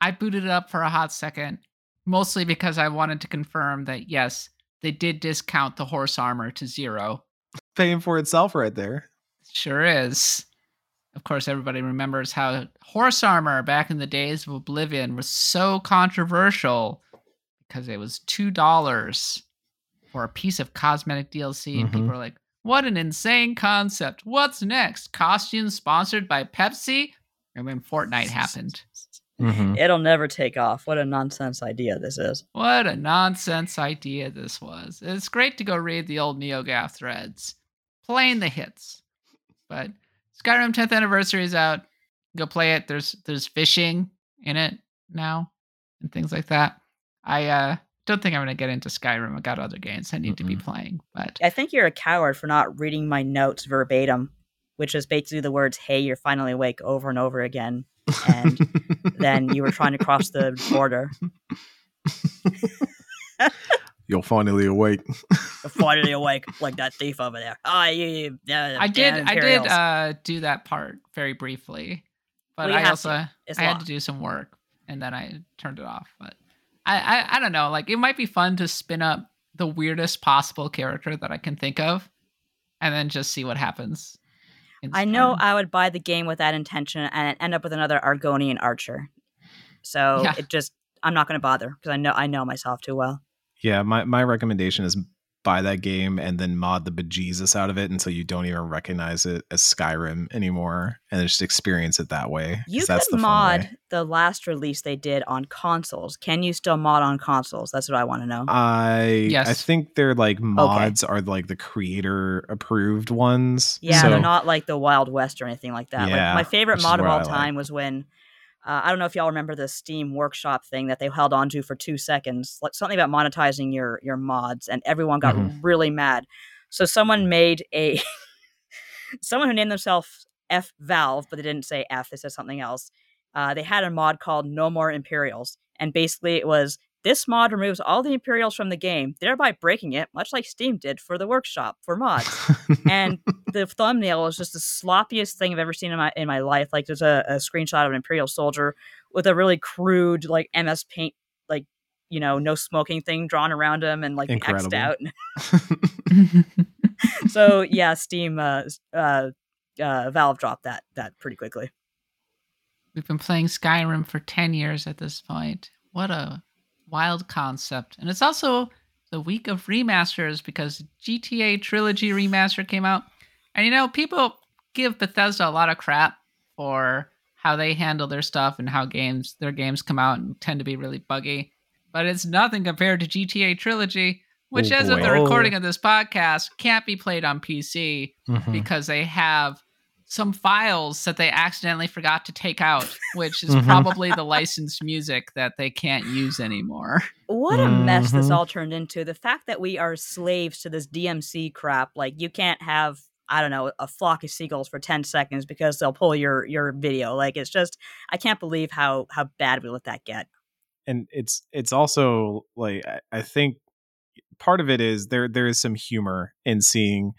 A: I booted it up for a hot second, mostly because I wanted to confirm that yes, they did discount the horse armor to zero.
C: Paying for itself right there.
A: Sure is. Of course, everybody remembers how horse armor back in the days of Oblivion was so controversial because it was $2 for a piece of cosmetic DLC. And mm-hmm.
C: people
A: were like, what an insane concept. What's next? Costumes sponsored by Pepsi? And then Fortnite happened.
C: Mhm.
B: It'll never take off. What a nonsense idea this is.
A: What a nonsense idea this was. It's great to go read the old NeoGAF threads, playing the hits. But Skyrim 10th anniversary is out. Go play it. There's there's fishing in it now and things like that. I uh don't think I'm gonna get into Skyrim. I got other games I need to be playing. But
B: I think you're a coward for not reading my notes verbatim, which is basically the words "Hey, you're finally awake" over and over again. And (laughs) then you were trying to cross the border. (laughs)
C: you're finally awake.
B: You're finally awake, like that thief over there. Ah, you, you, uh,
A: I did I did uh do that part very briefly. But
B: Well,
A: I also
B: to. It's
A: I had to do some work and then I turned it off. But I, I I don't know. Like it might be fun to spin up the weirdest possible character that I can think of, and then just see what happens. In
B: I know
A: Skyrim.
B: I would buy the game with that intention and end up with another Argonian archer. So
A: Yeah.
B: it just I'm not going to bother because I know I know myself too well.
C: Yeah, my, my recommendation is buy that game and then mod the bejesus out of it until you don't even recognize it as Skyrim anymore and just experience it that way.
B: You
C: that's
B: could
C: the
B: mod the last release they did on consoles. Can you still mod on consoles? That's what I want to know.
C: I
A: yes.
C: I think they're like mods are like the creator approved ones.
B: yeah,
C: so,
B: they're not like the Wild West or anything like that.
C: Yeah,
B: like my favorite mod of all
C: I like.
B: time was when uh, I don't know if y'all remember the Steam Workshop thing that they held on to for two seconds, like something about monetizing your your mods, and everyone got
C: Mhm.
B: really mad. So someone made a (laughs) someone who named themselves F Valve, but they didn't say F; they said something else. Uh, they had a mod called No More Imperials, and basically it was this mod removes all the Imperials from the game, thereby breaking it, much like Steam did for the Workshop for mods (laughs) and the thumbnail is just the sloppiest thing I've ever seen in my in my life. Like there's a, a screenshot of an Imperial soldier with a really crude like MS Paint like you know no smoking thing drawn around him and like xed
C: Incredible.
B: out. (laughs) (laughs) so yeah, Steam uh, uh, uh, Valve dropped that that pretty quickly.
A: We've been playing Skyrim for 10 years at this point. What a wild concept. And it's also the week of remasters because GTA Trilogy Remaster came out. And you know, people give Bethesda a lot of crap for how they handle their stuff and how games their games come out and tend to be really buggy. But it's nothing compared to GTA Trilogy, which
C: Oh,
A: as of the recording of this podcast can't be played on PC
C: Mhm.
A: because they have some files that they accidentally forgot to take out, which is
C: Mhm.
A: probably the licensed music that they can't use anymore.
B: What a mess this
C: Mhm.
B: all turned into. The fact that we are slaves to this DMC crap, like you can't have I don't know a flock of seagulls for 10 seconds because they'll pull your your video. Like it's just I can't believe how how bad we let that get.
C: and it's it's also like I, I think part of it is there there is some humor in seeing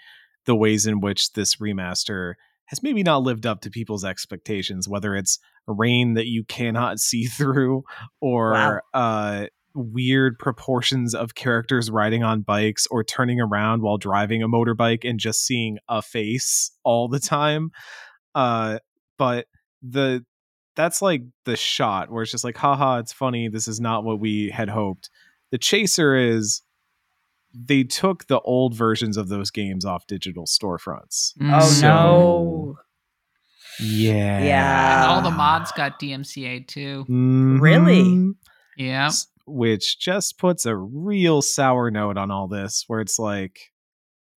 C: the ways in which this remaster has maybe not lived up to people's expectations whether it's rain that you cannot (laughs) see through or
B: Wow.
C: uh weird proportions of characters riding on bikes or turning around while driving a motorbike and just seeing a face all the time uh but the that's like the shot where it's just like haha it's funny this is not what we had hoped the chaser is they took the old versions of those games off digital storefronts
B: Oh
C: So-
B: no.
C: Yeah.
B: Yeah.
A: And all the mods got DMCA too.
B: Really?
C: Mhm.
A: Yeah.
C: S- Which just puts a real sour note on all this, where it's like,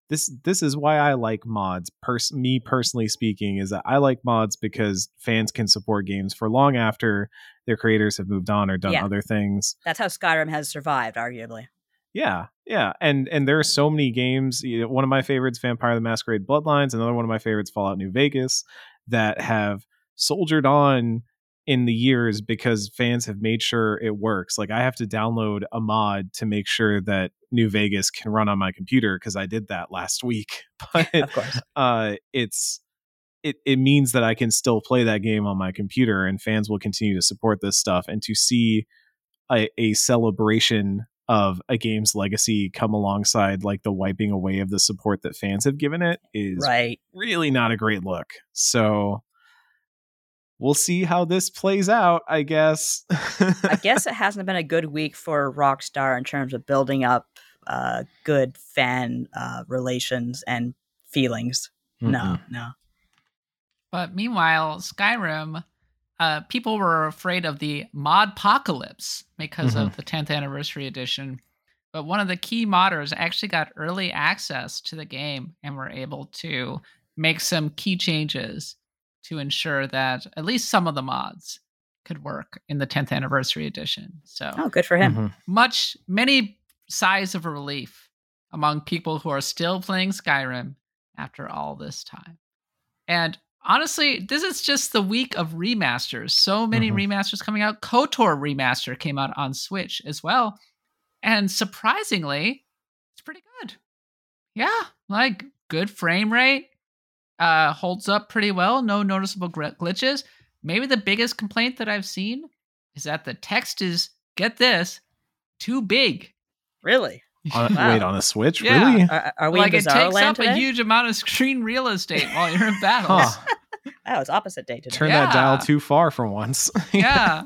C: this this is why I like mods. Pers- me personally speaking, is that I like mods because fans can support games for long after their creators have moved on or done
B: Yeah.
C: other things.
B: That's how Skyrim has survived, arguably.
C: Yeah, yeah, and and there are so many games. One of my favorites, Vampire the Masquerade Bloodlines. Another one of my favorites, Fallout New Vegas, that have soldiered on in the years because fans have made sure it works. Like I have to download a mod to make sure that New Vegas can run on my computer because I did that last week. (laughs) But
B: Of course.
C: uh, it's it it means that I can still play that game on my computer, and fans will continue to support this stuff. And to see a, a celebration of a game's legacy come alongside like the wiping away of the support that fans have given it is
B: Right.
C: really not a great look. So we'll see how this plays out, I guess.
B: I (laughs) guess it hasn't been a good week for Rockstar in terms of building up uh, good fan uh, relations and feelings. No, no.
A: But meanwhile, Skyrim, uh, people were afraid of the mod apocalypse because of the 10th anniversary edition. But one of the key modders actually got early access to the game and were able to make some key changes to ensure that at least some of the mods could work in the 10th anniversary edition. So
B: Oh, good for him.
C: Mhm.
A: much many sighs of relief among people who are still playing Skyrim after all this time. And honestly, this is just the week of remasters. So many
C: Mhm.
A: remasters coming out. KOTOR remaster came out on Switch as well. And surprisingly, it's pretty good. Yeah, like good frame rate. Uh holds up pretty well, no noticeable gl- glitches. Maybe the biggest complaint that I've seen is that the text is get this too big.
B: Really?
C: On-
B: Wow.
C: Wait, on a Switch?
A: Yeah.
C: Really?
B: Are, are we
A: like
B: in
A: it takes
B: Land
A: up
B: today?
A: a huge amount of screen real estate while you're in (laughs) battles.
C: Huh. (laughs)
B: Oh, it's opposite day today.
C: Turn that dial too far for once. (laughs)
A: yeah,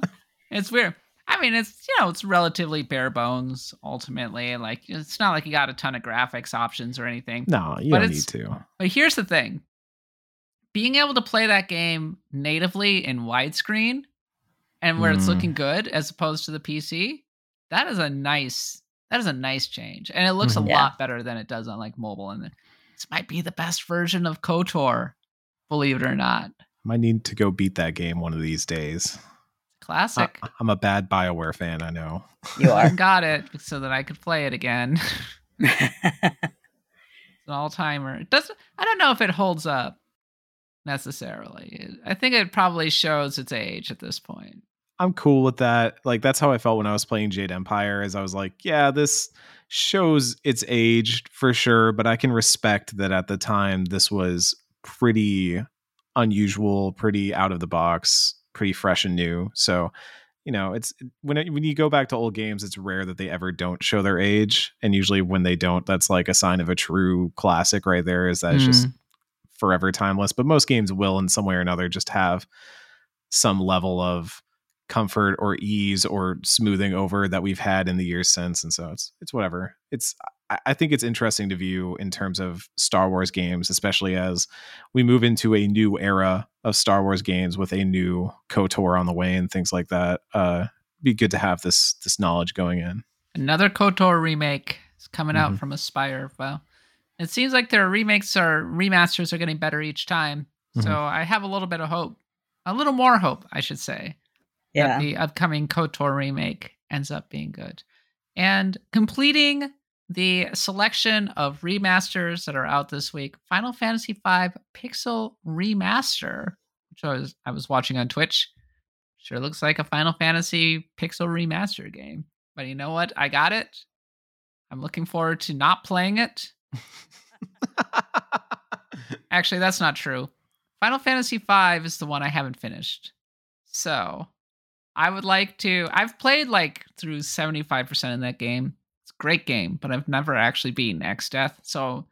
A: it's weird. I mean, it's you know, it's relatively bare bones ultimately. Like it's not like you got a ton of graphics options or anything.
C: No, you
A: But
C: don't need
A: it's-
C: to.
A: But here's the thing: being able to play that game natively in widescreen and where it's
C: Mm.
A: looking good as opposed to the PC, that is a nice that is a nice change, and it looks
C: Mhm.
A: a
B: Yeah.
A: lot better than it does on like mobile. And this might be the best version of Kotor, believe it or not.
C: Might need to go beat that game one of these days.
A: Classic.
C: I, am a bad Bioware fan, I know.
B: You
A: I
B: are. (laughs)
A: got it so that I could play it again. (laughs) It's an all timer. It doesn't. I don't know if it holds up necessarily. I think it probably shows its age at this point.
C: I'm cool with that. Like that's how I felt when I was playing Jade Empire. is I was like, yeah, this shows its age for sure, but I can respect that at the time this was pretty unusual, pretty out of the box, pretty fresh and new. So, you know, it's when it, when you go back to old games, it's rare that they ever don't show their age, and usually when they don't, that's like a sign of a true classic right there. Is that it's just mm. forever timeless. But most games will, in some way or another, just have some level of comfort or ease or smoothing over that we've had in the years since and so it's it's whatever it's I- think it's interesting to view in terms of star wars games especially as we move into a new era of star wars games with a new kotor on the way and things like that uh be good to have this this knowledge going in
A: Another KOTOR remake is coming out
C: Mhm.
A: from Aspyr. Well, it seems like their remakes or remasters are getting better each time. So
C: Mhm.
A: I have a little bit of hope, a little more hope, I should say.
B: Yeah.
A: that the upcoming KOTOR remake ends up being good. And completing the selection of remasters that are out this week, Final Fantasy V Pixel Remaster, which I was I was watching on Twitch. Sure looks like a Final Fantasy Pixel Remaster game. But you know what? I got it. I'm looking forward to not playing it. (laughs) Actually, that's not true. Final Fantasy V is the one I haven't finished. So I would like to. I've played like through 75% in that game. It's a great game, but I've never actually beaten Exdeath. So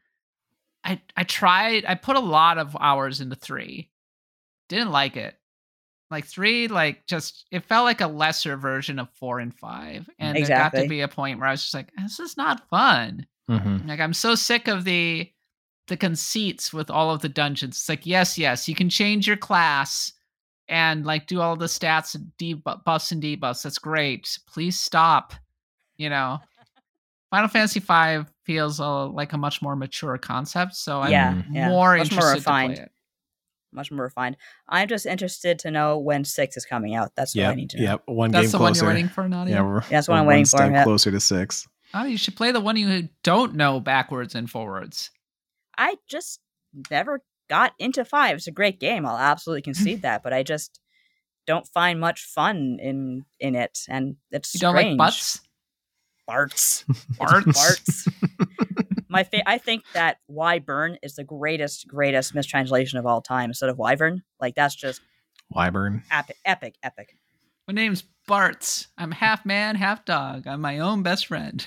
A: I I tried, I put a lot of hours into three. Didn't like it. Like three, like just it felt like a lesser version of four and five. And there got to be a point where I was just like, this is not fun.
C: Mhm.
A: Like I'm so sick of the the conceits with all of the dungeons. It's like, yes, yes, you can change your class and like do all the stats and debuffs and debuffs. That's great. Please stop. You know, Final Fantasy V feels uh, like a much more mature concept, so I'm
B: Yeah, yeah.
A: more
B: Much more
A: interested to
B: refined.
A: play it.
B: Much more refined. I'm just interested to know when six is coming out. That's what I
C: Yep,
B: need to know.
C: yep. One
A: That's
C: game
A: the one you're waiting for, Nadia.
C: Yeah, we're,
B: That's what I'm waiting for,
C: step
B: yeah.
C: closer to six.
A: Oh, you should play the one you don't know backwards and forwards.
B: I just never got into five. It's a great game. I'll absolutely (laughs) concede that, but I just don't find much fun in in it, and it's
A: You don't
B: strange.
A: like butts?
B: Bartz.
A: Bartz? (laughs)
B: Bartz. (laughs) My fa- I think that Wyvern is the greatest, greatest mistranslation of all time instead of Wyvern. Like that's just
C: Wyvern.
B: epic, epic, epic.
A: My name's Bartz. I'm half man, half dog. I'm my own best friend.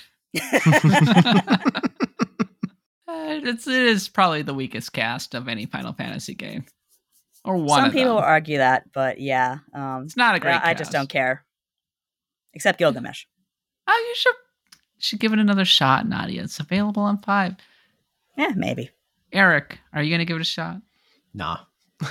A: Uh, it's it is probably the weakest cast of any Final Fantasy game, or one.
B: Some
A: of
B: people
A: them.
B: argue that, but yeah, um,
A: It's not a great.
B: I, I just don't care. Except Gilgamesh.
A: Oh, you should should give it another shot, Nadia. It's available on five.
B: Yeah, maybe.
A: Eric, are you gonna give it a shot?
C: Nah.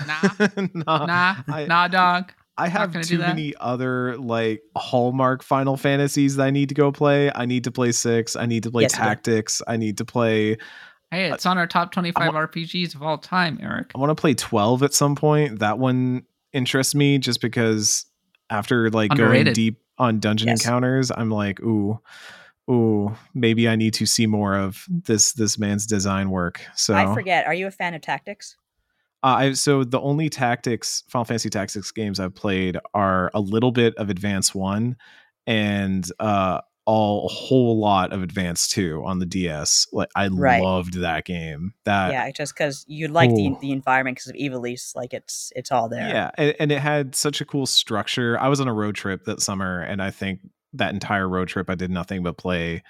A: Nah, (laughs)
C: nah.
A: nah,
C: I-
A: nah, dog.
C: I have too many other like Hallmark Final Fantasies that I need to go play. I need to play six. I need to play
B: Yes.
C: Tactics. I need to play.
A: Hey, uh, it's on our top twenty-five RPGs of all time, Eric.
C: I want to play twelve at some point. That one interests me just because after like going deep on dungeon
B: Yes.
C: encounters, I'm like, ooh, ooh, maybe I need to see more of this this man's design work. So
B: I forget. Are you a fan of Tactics?
C: Uh, I, so the only tactics Final Fantasy Tactics games I've played are a little bit of Advance One and uh, all a whole lot of Advance Two on the DS. Like I
B: Right.
C: loved that game. That
B: yeah, just because you like the the environment because of Ivalice, like it's it's all there.
C: yeah, and, and it had such a cool structure. I was on a road trip that summer, and I think that entire road trip I did nothing but play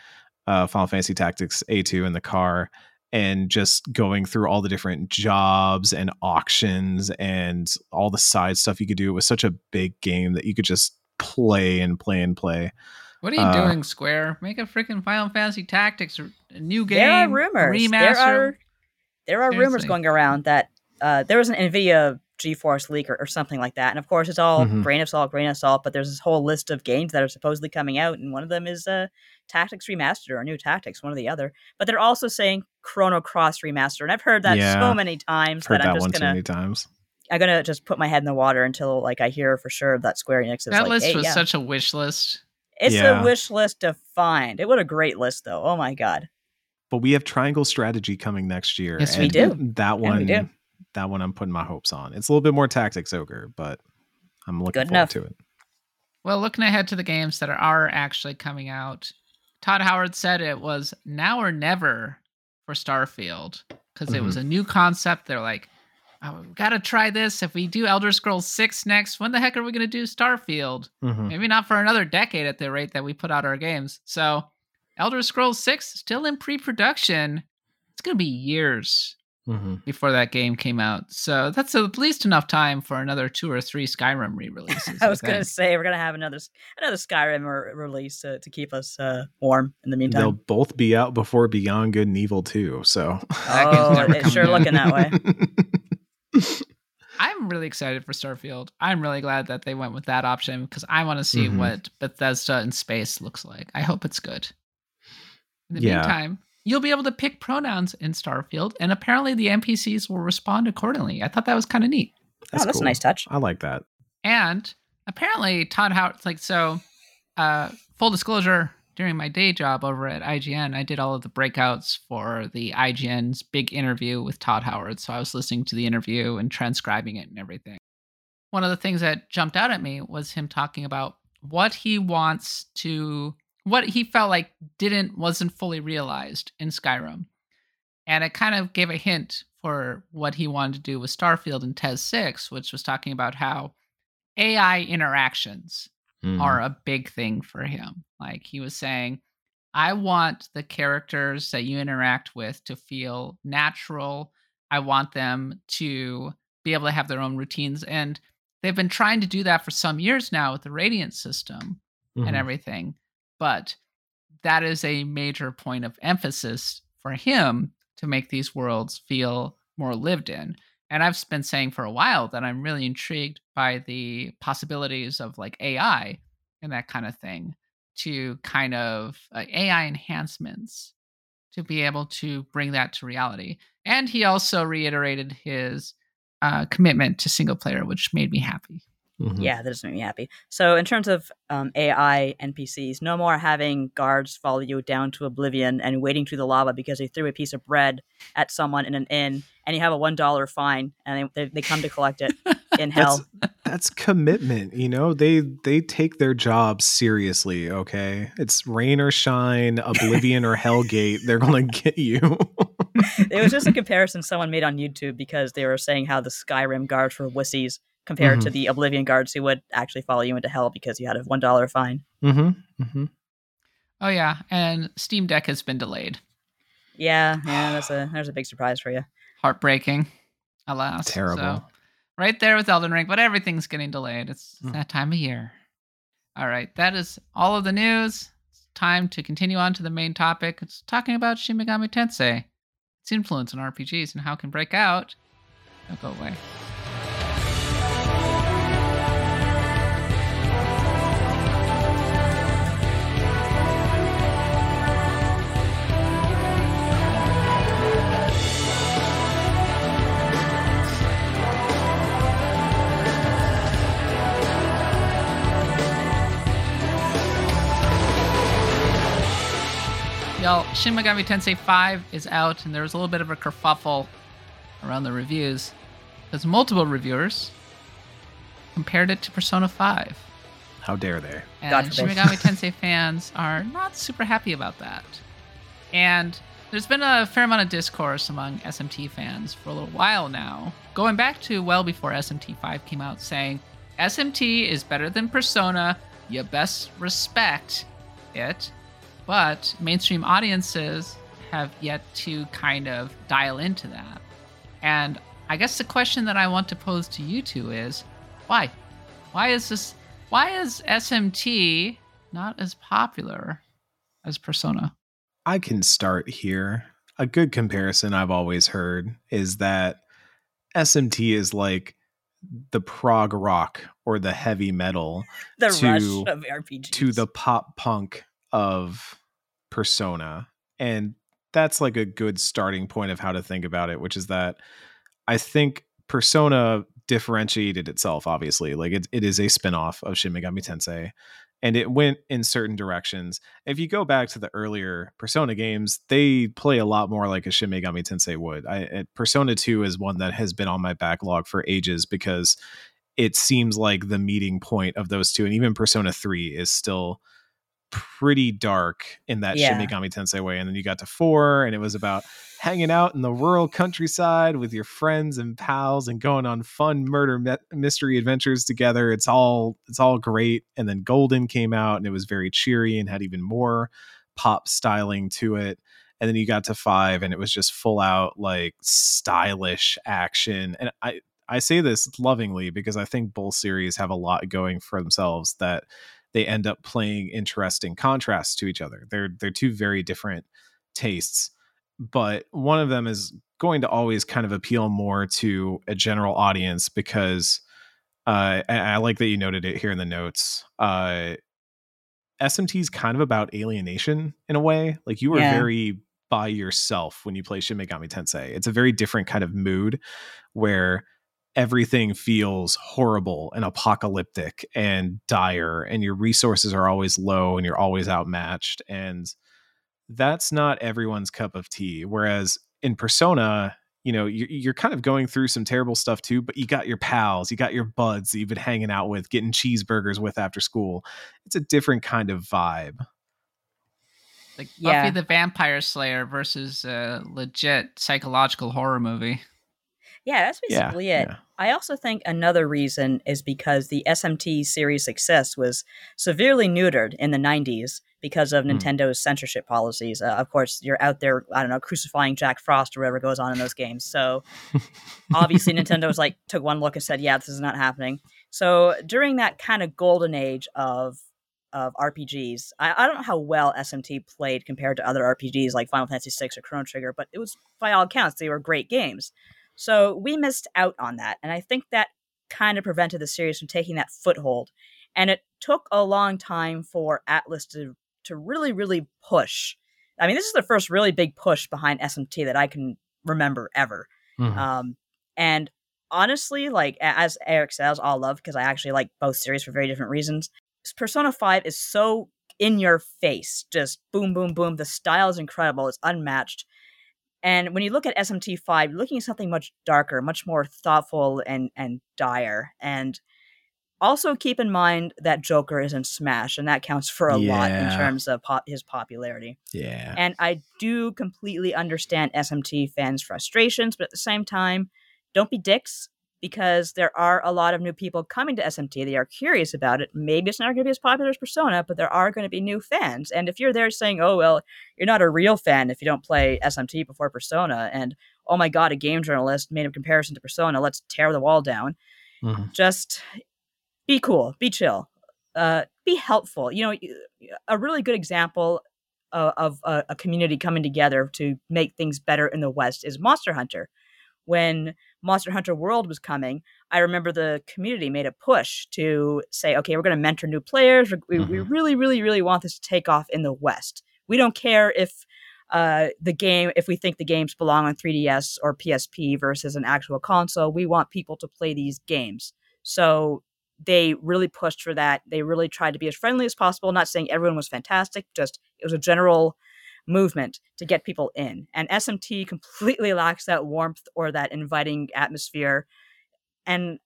C: uh, Final Fantasy Tactics A2 in the car. And just going through all the different jobs and auctions and all the side stuff you could do. It was such a big game that you could just play and play and play.
A: What are you
C: Uh,
A: doing, Square? Make a freaking Final Fantasy Tactics, r- a new game.
B: there are rumors.
A: Remaster.
B: There are there are rumors going around that uh, there was an Nvidia GeForce leak or, or something like that, and of course it's all
C: Mhm.
B: grain of salt, grain of salt. But there's this whole list of games that are supposedly coming out, and one of them is uh, Tactics Remastered or New Tactics, one or the other. But they're also saying Chrono Cross Remastered, and I've heard that
C: Yeah.
B: so many times
C: Heard
B: that I'm
C: that
B: just
C: one too
B: gonna
C: many times.
B: I'm gonna just put my head in the water until like I hear for sure that Square Enix is
A: that
B: like,
A: list
B: hey,
A: was
B: yeah.
A: such a wish list.
B: It's
C: Yeah.
B: a wish list defined. It what a great list though. Oh my god.
C: But we have Triangle Strategy coming next year.
B: Yes, we do.
C: That
B: we
C: one,
B: do.
C: that one, I'm putting my hopes on. It's a little bit more Tactics Ogre, but I'm looking
B: Good
C: forward
B: enough.
C: to it.
A: Well, looking ahead to the games that are actually coming out, Todd Howard said it was now or never for Starfield because it
C: Mm-hmm.
A: was a new concept. They're like, oh, we got to try this. If we do Elder Scrolls 6 next, when the heck are we going to do Starfield?
C: Mhm.
A: Maybe not for another decade at the rate that we put out our games. So, Elder Scrolls 6 still in pre production. It's going to be years
C: Mhm.
A: before that game came out. So, that's at least enough time for another two or three Skyrim re releases. (laughs)
B: I was gonna say we're gonna have another another Skyrim re- release to, to keep us uh, warm in the meantime.
C: They'll both be out before Beyond Good and Evil too. So (laughs)
B: Oh, it's sure
A: coming
B: looking that way. (laughs)
A: I'm really excited for Starfield. I'm really glad that they went with that option because I want to see
C: Mhm.
A: what Bethesda in space looks like. I hope it's good. In the
C: Yeah.
A: meantime, you'll be able to pick pronouns in Starfield, and apparently the NPCs will respond accordingly. I thought that was kind of neat.
B: oh, that's a nice touch.
C: I like that.
A: And apparently, Todd Howard, like, so, uh, full disclosure, during my day job over at IGN, I did all of the breakouts for the IGN's big interview with Todd Howard. So I was listening to the interview and transcribing it and everything. One of the things that jumped out at me was him talking about what he wants to, what he felt like didn't, wasn't fully realized in Skyrim. And it kind of gave a hint for what he wanted to do with Starfield and TES 6, which was talking about how AI interactions
C: Mhm.
A: are a big thing for him. Like he was saying, I want the characters that you interact with to feel natural. I want them to be able to have their own routines. And they've been trying to do that for some years now with the Radiant system
C: Mhm.
A: and everything. But that is a major point of emphasis for him to make these worlds feel more lived in. And I've been saying for a while that I'm really intrigued by the possibilities of like AI and that kind of thing to kind of uh, AI enhancements to be able to bring that to reality. And he also reiterated his uh, commitment to single player, which made me happy.
B: Mm-hmm. Yeah, that doesn't make me happy. So, in terms of um, AI NPCs, no more having guards follow you down to oblivion and wading through the lava because they threw a piece of bread at someone in an inn, and you have a one dollar fine, and they, they, they come to collect it (laughs) in hell.
C: That's, that's, commitment. You know, they they take their job seriously. Okay, it's rain or shine, oblivion or hellgate. They're gonna (laughs) get you.
B: it was just a (laughs) comparison someone made on YouTube because they were saying how the Skyrim guards were wussies compared mm-hmm. to the Oblivion guards who would actually follow you into hell because you had a one dollar fine.
C: Mm-hmm. Mm-hmm.
A: Oh yeah, and Steam Deck has been delayed.
B: Yeah, yeah, that's a there's a big surprise for you.
A: Heartbreaking, alas.
C: Terrible. So,
A: right there with Elden Ring, but everything's getting delayed. It's mm. that time of year. All right, that is all of the news. It's time to continue on to the main topic. It's talking about Shin Megami Tensei, its influence on RPGs, and how it can break out. Don't go away. Y'all, Shin Megami Tensei 5 is out, and there was a little bit of a kerfuffle around the reviews because multiple reviewers compared it to Persona 5.
C: How dare they?
A: And Shin Megami Tensei (laughs) fans are not super happy about that. And there's been a fair amount of discourse among SMT fans for a little while now, going back to well before SMT 5 came out, saying SMT is better than Persona, you best respect it but mainstream audiences have yet to kind of dial into that. And I guess the question that I want to pose to you two is why? Why is this why is SMT not as popular as Persona?
C: I can start here. A good comparison I've always heard is that SMT is like the prog rock or the heavy metal
B: the to, rush of RPGs.
C: to the pop punk of persona. And that's like a good starting point of how to think about it which is that i think persona differentiated itself obviously. Like it, it is a spin-off of shin megami tensei and it went in certain directions. If you go back to the earlier persona games they play a lot more like a shin megami tensei would. I, eh, persona 2 is one that has been on my backlog for ages because it seems like the meeting point of those two and even persona 3 is still pretty dark in that yeah. Shin Megami Tensei way. And then you got to four, and it was about hanging out in the rural countryside with your friends and pals and going on fun murder me- mystery adventures together. It's all it's all great. And then Golden came out, and it was very cheery and had even more pop styling to it. And then you got to five, and it was just full out like stylish action. And I I say this lovingly because I think both series have a lot going for themselves that they end up playing interesting contrasts to each other. They're they're two very different tastes, but one of them is going to always kind of appeal more to a general audience because uh, I like that you noted it here in the notes. Uh, SMT is kind of about alienation in a way. Like you are yeah. very by yourself when you play Shin Megami Tensei. It's a very different kind of mood where everything feels horrible and apocalyptic and dire and your resources are always low and you're always outmatched and that's not everyone's cup of tea. Whereas in persona you know you're, kind of going through some terrible stuff too but you got your pals you got your buds that you've been hanging out with getting cheeseburgers with after school. It's a different kind of vibe.
A: Like yeah. buffy the vampire slayer versus a legit psychological horror movie
B: yeah, that's basically yeah, it. Yeah. I also think another reason is because the SMT series success was severely neutered in the 90s because of mm. Nintendo's censorship policies. Uh, of course, you're out there, I don't know, crucifying Jack Frost or whatever goes on in those games. So (laughs) obviously, Nintendo was like, took one look and said, yeah, this is not happening. So during that kind of golden age of of RPGs. I, I don't know how well SMT played compared to other RPGs like Final Fantasy VI or Chrono Trigger, but it was by all accounts they were great games. So we missed out on that, and I think that kind of prevented the series from taking that foothold. And it took a long time for Atlus to to really, really push. I mean, this is the first really big push behind SMT that I can remember ever. Mm-hmm. Um, and honestly, like as Eric says, I all love because I actually like both series for very different reasons. Persona 5 is so in your face, just boom, boom, boom. The style is incredible, it's unmatched. And when you look at SMT5, you're looking at something much darker, much more thoughtful and and dire. And also keep in mind that Joker is in Smash, and that counts for a yeah. lot in terms of pop- his popularity.
C: Yeah.
B: And I do completely understand SMT fans' frustrations, but at the same time, don't be dicks because there are a lot of new people coming to SMT. They are curious about it. Maybe it's not going to be as popular as Persona, but there are going to be new fans. And if you're there saying, oh, well, you're not a real fan if you don't play SMT before Persona, and oh my God, a game journalist made a comparison to Persona, let's tear the wall down. Mm-hmm. Just be cool, be chill, uh, be helpful. You know, a really good example of, of a, a community coming together to make things better in the West is Monster Hunter. When Monster Hunter World was coming, I remember the community made a push to say, okay, we're going to mentor new players. We, mm-hmm. we really, really, really want this to take off in the West. We don't care if uh, the game, if we think the games belong on 3DS or PSP versus an actual console. We want people to play these games. So they really pushed for that. They really tried to be as friendly as possible. Not saying everyone was fantastic, just it was a general movement to get people in. And SMT completely lacks that warmth or that inviting atmosphere. And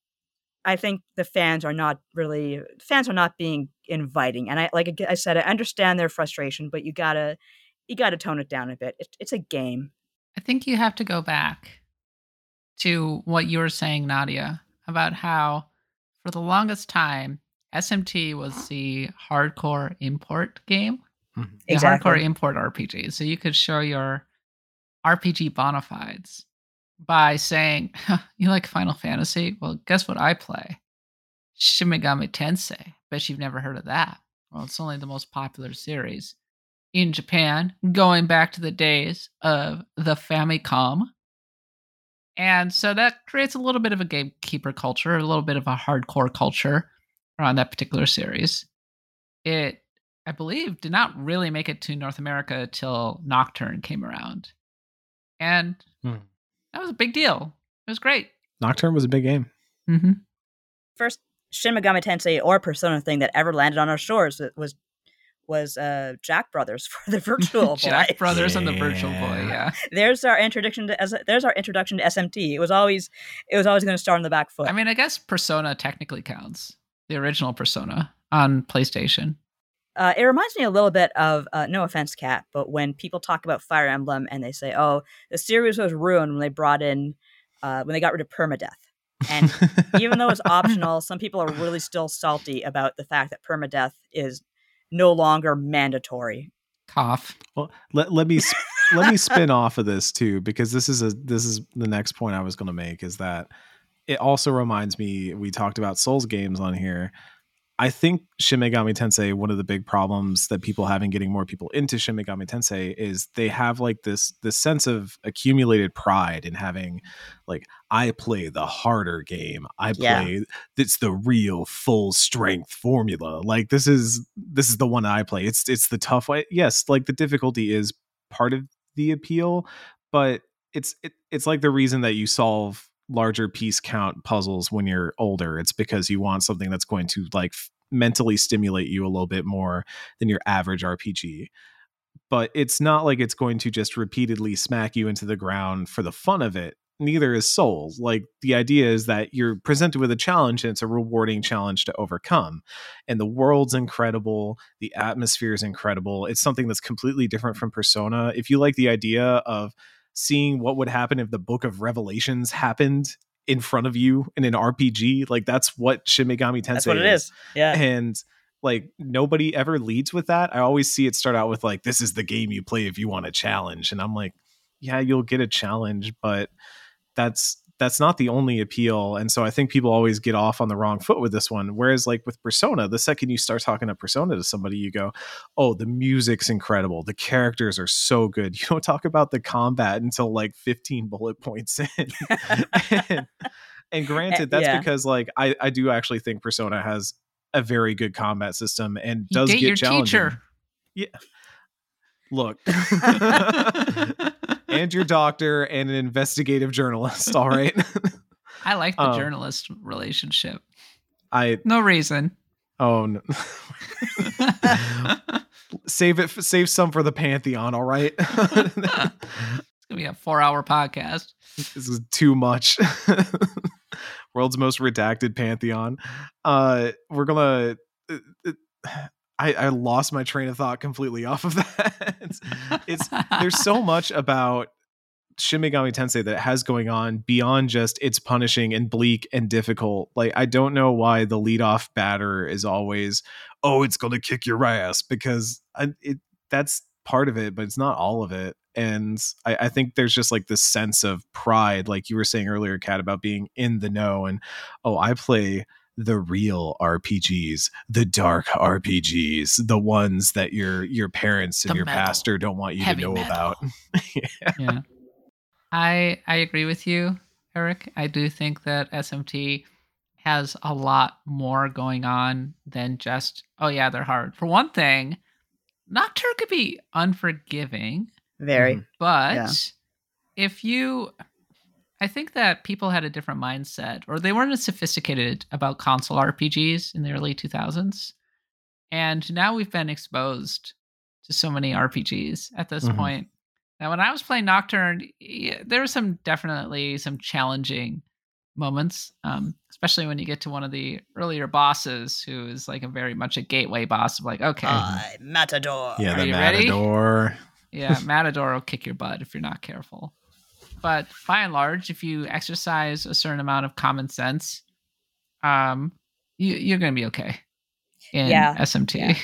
B: I think the fans are not really fans are not being inviting. And I like I said, I understand their frustration, but you gotta you gotta tone it down a bit. It, it's a game.
A: I think you have to go back to what you were saying, Nadia, about how for the longest time, SMT was the hardcore import game. Mm-hmm. Exactly. hardcore import RPG. So you could show your RPG bona fides by saying, (laughs) You like Final Fantasy? Well, guess what I play? Shin Megami Tensei. Bet you've never heard of that. Well, it's only the most popular series in Japan, going back to the days of the Famicom. And so that creates a little bit of a gamekeeper culture, a little bit of a hardcore culture around that particular series. It, I believe, did not really make it to North America till Nocturne came around. And hmm. that was a big deal. It was great.
C: Nocturne was a big game.
A: Mm-hmm.
B: First Shin Megami Tensei or Persona thing that ever landed on our shores was was uh, Jack Brothers (laughs) for the Virtual (laughs) Boy.
A: Jack Brothers yeah. and the Virtual Boy. Yeah.
B: There's our introduction to as there's our introduction to SMT. It was always it was always going to start on the back foot.
A: I mean, I guess Persona technically counts. The original Persona on PlayStation.
B: Uh, it reminds me a little bit of uh, no offense, Cat, but when people talk about Fire Emblem and they say, "Oh, the series was ruined when they brought in uh, when they got rid of permadeath." And even though it's (laughs) optional, some people are really still salty about the fact that permadeath is no longer mandatory.
A: Cough.
C: Well, let, let me let me (laughs) spin off of this too because this is a this is the next point I was going to make is that it also reminds me we talked about Souls games on here I think Shin Megami Tensei, one of the big problems that people have in getting more people into Shin Megami Tensei is they have like this this sense of accumulated pride in having like I play the harder game. I play yeah. it's the real full strength formula. Like this is this is the one I play. It's it's the tough way. Yes, like the difficulty is part of the appeal, but it's it, it's like the reason that you solve larger piece count puzzles when you're older. It's because you want something that's going to like f- mentally stimulate you a little bit more than your average rpg but it's not like it's going to just repeatedly smack you into the ground for the fun of it. Neither is souls like the idea is that you're presented with a challenge and it's a rewarding challenge to overcome. And the world's incredible the atmosphere is incredible. It's something that's completely different from persona. If you like the idea of seeing what would happen if the book of revelations happened in front of you in an RPG. Like that's what Shin Megami Tensei That's
B: what it is. is. Yeah.
C: And like nobody ever leads with that. I always see it start out with like this is the game you play if you want a challenge and I'm like, yeah, you'll get a challenge, but that's that's not the only appeal. And so I think people always get off on the wrong foot with this one. Whereas, like with Persona, the second you start talking to Persona to somebody, you go, Oh, the music's incredible. The characters are so good. (laughs) You don't talk about the combat until like 15 bullet points in. (laughs) and, and, granted, eh, that's yeah. because like I, I do actually think Persona has a very good combat system and you does get your challenging. Teacher. Yeah. Look. (laughs) and your doctor and an investigative journalist. All right. (laughs)
A: I like the um, journalist relationship.
C: I
A: no reason.
C: Oh no. (laughs) save it. Save some for the pantheon. All right. (laughs)
A: it's gonna be a four-hour podcast.
C: This is too much. World's most redacted pantheon. Uh, we're gonna. Uh, uh I, I lost my train of thought completely (laughs) off of that. it's, (laughs) it's there's so much about Shin Megami Tensei that has going on beyond just it's punishing and bleak and difficult. Like I don't know why the leadoff batter is always, oh, it's going to kick your ass because I, it that's part of it, but it's not all of it. And I, I, think there's just like this sense of pride, like you were saying earlier, Kat, about being in the know and oh, I play the real RPGs, the dark RPGs, the ones that your your parents and the your metal. pastor don't want you Heavy to know metal. about. (laughs)
A: yeah. yeah. I I agree with you, Eric. I do think that SMT has a lot more going on than just oh yeah, they're hard. For one thing, Nocturne could be unforgiving.
B: Very.
A: Mm-hmm. But yeah. if you I think that people had a different mindset, or they weren't as sophisticated about console RPGs in the early 2000s. And now we've been exposed to so many RPGs at this mm-hmm. point. Now, when I was playing Nocturne, yeah, there were some definitely some challenging moments, um, especially when you get to one of the earlier bosses, who is like a very much a gateway boss of like, okay, uh,
B: Matador.
C: Yeah, Are the Matador.
A: Ready? Yeah, Matador will kick your butt if you're not careful. But by and large, if you exercise a certain amount of common sense, um, you, you're going to be okay in yeah, SMT. Yeah.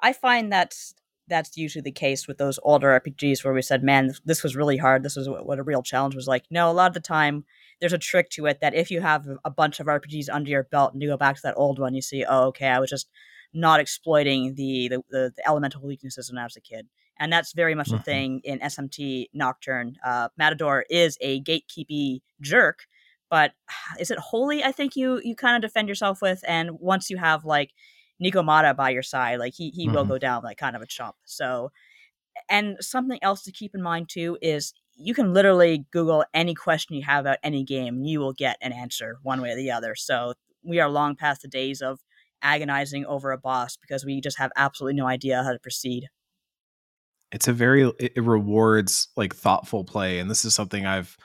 B: I find that's that's usually the case with those older RPGs where we said, "Man, this was really hard. This was what, what a real challenge was like." No, a lot of the time there's a trick to it that if you have a bunch of RPGs under your belt and you go back to that old one, you see, "Oh, okay, I was just not exploiting the the, the, the elemental weaknesses when I was a kid." And that's very much mm-hmm. the thing in SMT Nocturne. Uh, Matador is a gatekeepy jerk, but (sighs) is it holy? I think you you kind of defend yourself with, and once you have like Nekomata by your side, like he he mm-hmm. will go down like kind of a chump. So, and something else to keep in mind too is you can literally Google any question you have about any game, and you will get an answer one way or the other. So we are long past the days of agonizing over a boss because we just have absolutely no idea how to proceed
C: it's a very it rewards like thoughtful play and this is something i've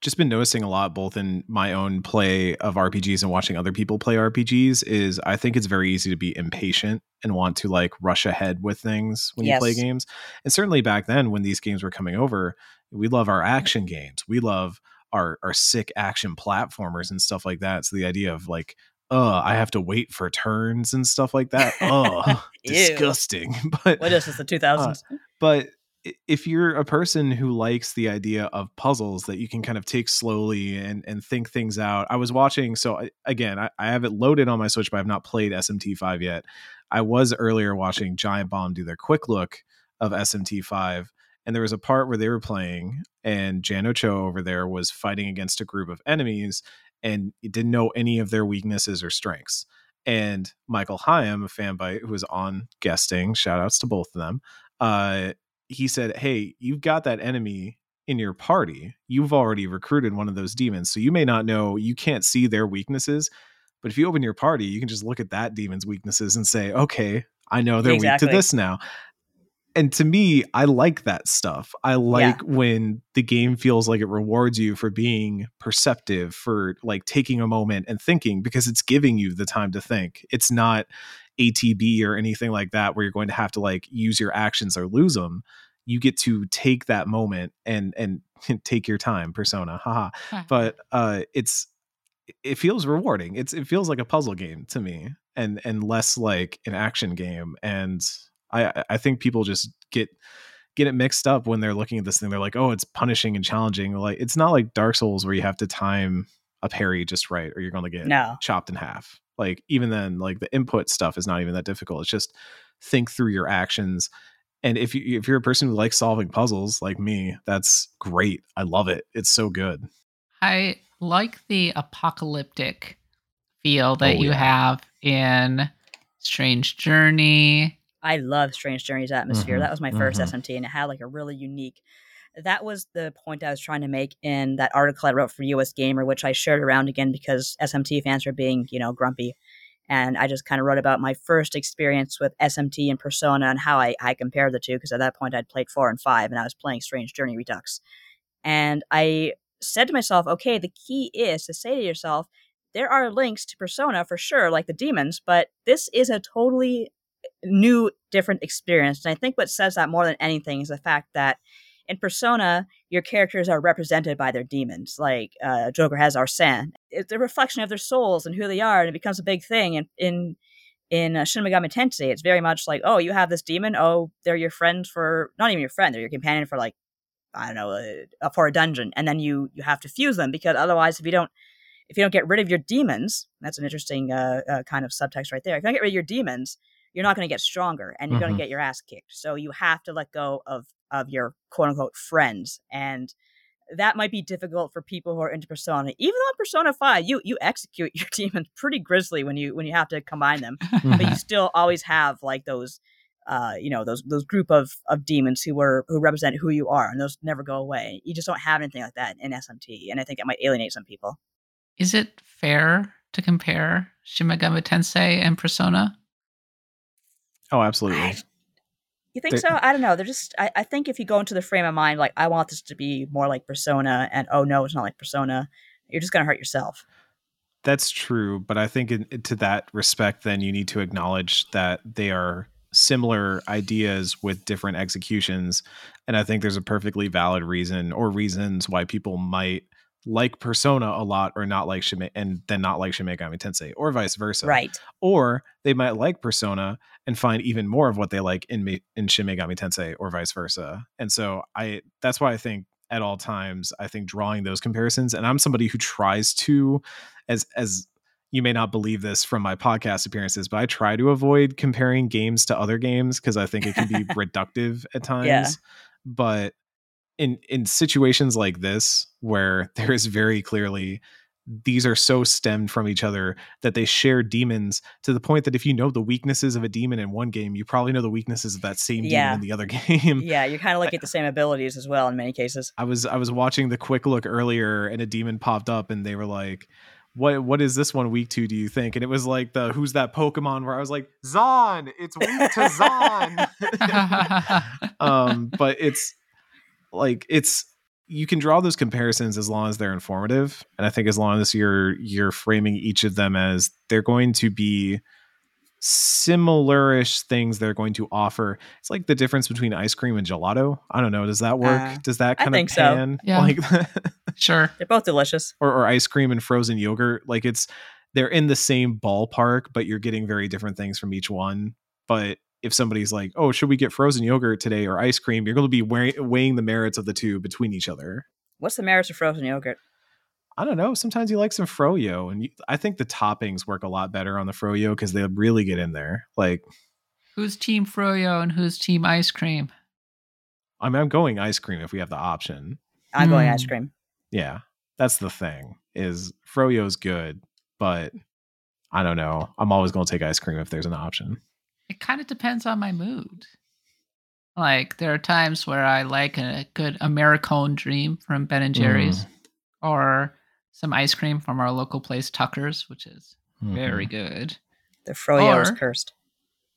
C: just been noticing a lot both in my own play of rpgs and watching other people play rpgs is i think it's very easy to be impatient and want to like rush ahead with things when yes. you play games and certainly back then when these games were coming over we love our action games we love our our sick action platformers and stuff like that so the idea of like uh i have to wait for turns and stuff like that. Oh (laughs) disgusting (laughs) but
B: what is this the 2000s uh,
C: but if you're a person who likes the idea of puzzles that you can kind of take slowly and and think things out i was watching so I, again I, I have it loaded on my switch but i've not played smt5 yet. I was earlier watching giant bomb do their quick look of smt5 and there was a part where they were playing and Jan Ochoa over there was fighting against a group of enemies and didn't know any of their weaknesses or strengths and michael Higham a fanbyte who was on guesting shout outs to both of them uh, he said, Hey, you've got that enemy in your party. You've already recruited one of those demons. So you may not know, you can't see their weaknesses. But if you open your party, you can just look at that demon's weaknesses and say, okay, I know they're exactly. weak to this now. And to me, I like that stuff. I like yeah. when the game feels like it rewards you for being perceptive, for like taking a moment and thinking because it's giving you the time to think. It's not, ATB or anything like that where you're going to have to like use your actions or lose them. You get to take that moment and and (laughs) take your time, persona. Haha. but uh it's it feels rewarding. It's it feels like a puzzle game to me and and less like an action game and I I think people just get get it mixed up when they're looking at this thing. They're like, oh, it's punishing and challenging. Like it's not like Dark Souls where you have to time a parry just right or you're going to get
B: No.
C: chopped in half. Like even then, like the input stuff is not even that difficult. It's just think through your actions. And if you if you're a person who likes solving puzzles like me, that's great. I love it. It's so good.
A: I like the apocalyptic feel that
C: Oh,
A: you
C: yeah.
A: have in Strange Journey.
B: I love Strange Journeys atmosphere.
C: Mhm,
B: That was my 1st
C: mhm.
B: SMT, and it had like a really unique. That was the point I was trying to make in that article I wrote for US Gamer, which I shared around again because SMT fans were being, you know, grumpy. And I just kind of wrote about my first experience with SMT and Persona and how I, I compared the two, because at that point I'd played four and five, and I was playing Strange Journey Redux. And I said to myself, okay, the key is to say to yourself, there are links to Persona for sure, like the demons, but this is a totally new, different experience. And I think what says that more than anything is the fact that in Persona, your characters are represented by their demons. Like uh, Joker has Arsene. It's a reflection of their souls and who they are, and it becomes a big thing. And in in uh, Shin Megami Tensei, it's very much like, oh, you have this demon. Oh, they're your friend for not even your friend; they're your companion for like I don't know uh, for a dungeon, and then you you have to fuse them because otherwise, if you don't if you don't get rid of your demons, that's an interesting uh, uh, kind of subtext right there. If you don't get rid of your demons, you're not going to get stronger, and you're going
C: Mhm.
B: to get your ass kicked. So you have to let go of of your quote unquote friends, and that might be difficult for people who are into Persona. Even though in Persona Five, you you execute (laughs) your demons pretty grisly when you when you have to combine them, but you still always have like those. Uh, you know those those group of of demons who were who represent who you are, and those never go away. You just don't have anything like that in SMT, and I think it might alienate some people.
A: Is it fair to compare Shin Megami Tensei and Persona?
C: Oh, absolutely.
B: I- You think
C: They-
B: so? I don't know. They're just. I, I think if you go into the frame of mind like I want this to be more like Persona, and oh no, it's not like Persona, you're just gonna hurt yourself.
C: That's true, but I think in, to that respect, then you need to acknowledge that they are similar ideas with different executions, and I think there's a perfectly valid reason or reasons why people might like Persona a lot or not like Shime, and then not like Shin Megami Tensei, or vice versa.
B: Right.
C: Or they might like Persona and find even more of what they like in Me- in Shin Megami Tensei, or vice versa. And so I that's why I think at all times I think drawing those comparisons, and I'm somebody who tries to, as as you may not believe this from my podcast appearances, but I try to avoid comparing games to other games because I think it can be (laughs) reductive at times.
B: Yeah.
C: But in in situations like this, where there is very clearly these are so stemmed from each other that they share demons to the point that if you know the weaknesses of a demon in one game, you probably know the weaknesses of that same
B: Yeah.
C: demon in the other (laughs) game.
B: Yeah, you're kind of looking at the same abilities as well in many cases.
C: I was I was watching the quick look earlier and a demon popped up and they were like, What what is this one weak to, do you think? And it was like the who's that Pokemon where I was like, Zan, it's weak to (laughs) Zan. (laughs) um, but it's like it's you can draw those comparisons as long as they're informative. And I think as long as you're you're framing each of them as they're going to be similarish things they're going to offer. It's like the difference between ice cream and gelato. I don't know. Does that work?
B: Uh,
C: Does that
B: I
C: kind
B: think
C: of
B: so.
C: pan
A: Yeah.
C: like (laughs)
A: sure.
B: They're both delicious.
C: or, or ice cream and frozen yogurt? Like it's they're in the same ballpark, but you're getting very different things from each one. But if somebody's like, "Oh, should we get frozen yogurt today or ice cream?" You're going to be weigh- weighing the merits of the two between each other.
B: What's the merits of frozen yogurt?
C: I don't know. Sometimes you like some froyo, and you, I think the toppings work a lot better on the froyo because they really get in there. Like,
A: Who's Team Froyo and who's Team Ice Cream?
C: I mean, I'm going ice cream if we have the option.
B: I'm going
A: Hmm.
B: ice cream.
C: Yeah, that's the thing. Is froyo's good, but I don't know. I'm always going to take ice cream if there's an option.
A: It kind of depends on my mood. Like there are times where I like a good Americone Dream from Ben and Jerry's, or some ice cream from our local place Tucker's, which is very good.
B: The froyo is cursed.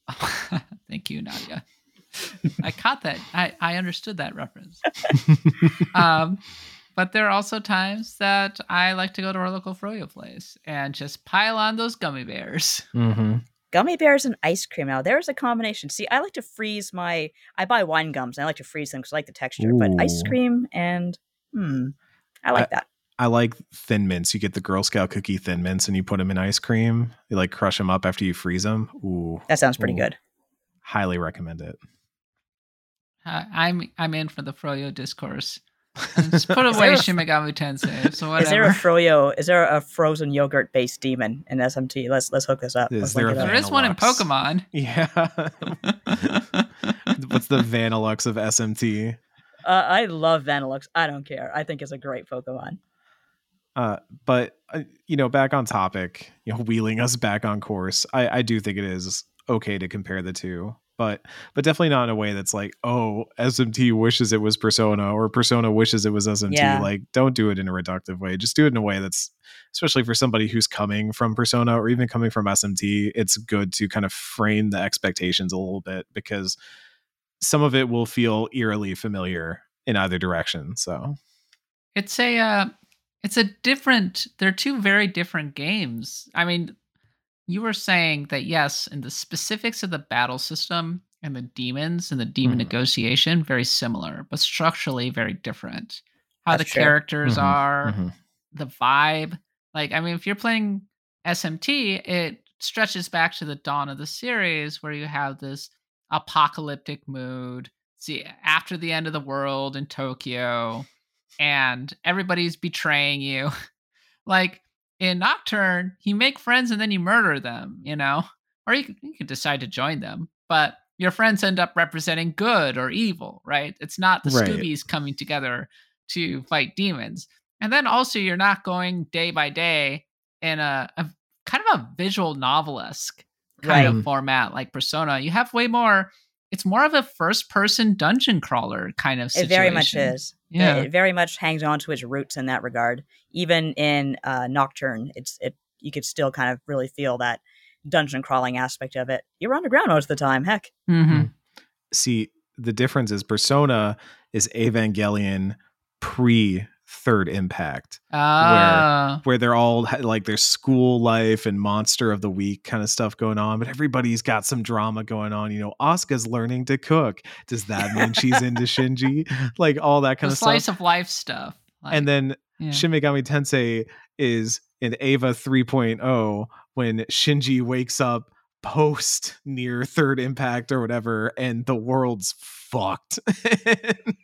B: (laughs)
A: Thank you, Nadia. I caught that. I, I understood that reference. (laughs) Um, but there are also times that I like to go to our local froyo place and just pile on those gummy bears.
C: Mhm.
B: Gummy bears and ice cream. Now there's a combination. See, I like to freeze my. I buy wine gums and I like to freeze them because I like the texture. But ice cream and hmm, I like that.
C: I like thin mints. You get the Girl Scout cookie thin mints and you put them in ice cream. You like crush them up after you freeze them. Ooh,
B: That sounds pretty
C: Ooh.
B: good.
C: highly recommend it.
A: Uh, I'm I'm in for the Froyo discourse. And just put (laughs) away
B: there
A: Shin Megami Tensei. So whatever. (laughs)
B: Is there a froyo? Is there a frozen yogurt based demon in SMT? Let's let's hook this up.
C: Is
B: Let's
C: there
B: link
C: a
B: up.
A: there is one in Pokemon. (laughs)
C: Yeah. What's the Vanilluxe of SMT?
B: Uh, I love Vanilluxe. I don't care. I think it's a great Pokemon.
C: Uh, but uh, you know, back on topic, you know, wheeling us back on course. I, I do think it is okay to compare the two, but but definitely not in a way that's like, oh, SMT wishes it was Persona or Persona wishes it was SMT.
B: Yeah.
C: Like, don't do it in a reductive way. Just do it in a way that's, especially for somebody who's coming from Persona or even coming from SMT. It's good to kind of frame the expectations a little bit because some of it will feel eerily familiar in either direction. So
A: It's a uh, it's a different. They're two very different games. I mean, you were saying that yes, in the specifics of the battle system and the demons and the demon
C: Mhm.
A: negotiation, very similar, but structurally very different. How
B: That's
A: the
B: true.
A: characters
C: Mhm,
A: are,
C: mhm.
A: the vibe. Like, I mean, if you're playing SMT, it stretches back to the dawn of the series where you have this apocalyptic mood. See, after the end of the world in Tokyo, and everybody's betraying you. (laughs) like in Nocturne, you make friends and then you murder them, you know? Or you could, you could decide to join them, but your friends end up representing good or evil, right? It's not the
C: Right.
A: Scoobies coming together to fight demons. And then also, you're not going day by day in a, a kind of a visual novelesque kind
B: Right.
A: of format like Persona. You have way more. It's more of a first-person dungeon crawler kind of situation.
B: It
A: situation.
B: very much is. It-
A: Yeah.
B: It, very much hangs on to its roots in that regard. Even in uh, Nocturne, it's it you could still kind of really feel that dungeon crawling aspect of it. You're underground most of the time. Heck.
A: hmm
C: see the difference is persona is evangelion pre third impact
A: Ah,
C: where they're all like their school life and monster of the week kind of stuff going on but everybody's got some drama going on you know Asuka's learning to cook does that mean she's into shinji (laughs) like all that kind
A: the
C: of
A: slice
C: stuff
A: of life stuff. Like,
C: and then
A: yeah.
C: Shin Megami Tensei is in Eva 3.0 when Shinji wakes up post near third impact or whatever and the world's fucked. (laughs)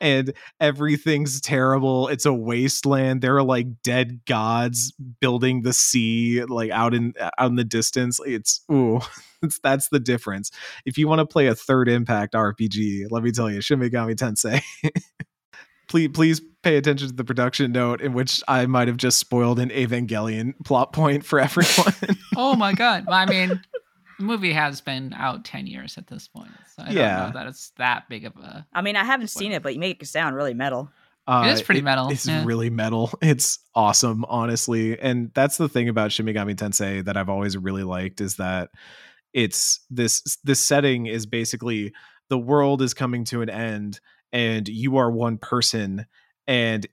C: And everything's terrible. It's a wasteland. There are like dead gods building the sea like out in uh, out in the distance. It's ooh (laughs) it's, that's the difference. If you want to play a third impact rpg let me tell you Shin Megami Tensei. (laughs) Please please pay attention to the production note in which I might have just spoiled an Evangelion plot point for everyone.
A: oh my god! I mean, the movie has been out ten years at this point, so I
C: Yeah.
A: don't know that it's that big of a.
B: I mean, I haven't seen it, but you make it sound really metal.
C: Uh,
A: is pretty metal,
C: It's
A: yeah.
C: really metal. (laughs) It's awesome, honestly. And that's the thing about Shin Megami Tensei that I've always really liked is that it's this this setting is basically the world is coming to an end and you are one person and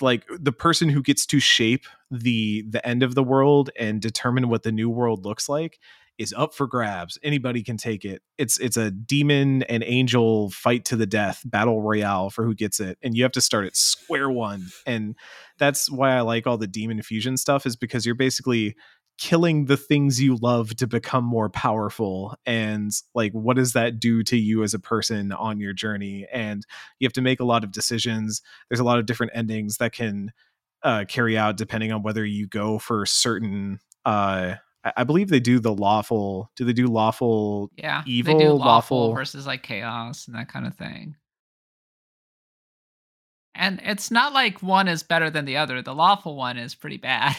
C: like the person who gets to shape the the end of the world and determine what the new world looks like is up for grabs anybody can take it. It's it's a demon and angel fight to the death battle royale for who gets it and you have to start at square one and that's why i like all the demon fusion stuff is because you're basically killing the things you love to become more powerful and like what does that do to you as a person on your journey? And you have to make a lot of decisions. There's a lot of different endings that can uh, carry out depending on whether you go for certain uh I- I believe they do the lawful. Do they do lawful?
A: Yeah,
C: Evil,
A: they do lawful,
C: lawful-
A: versus like chaos and that kind of thing. And it's not like one is better than the other. The lawful one is pretty bad.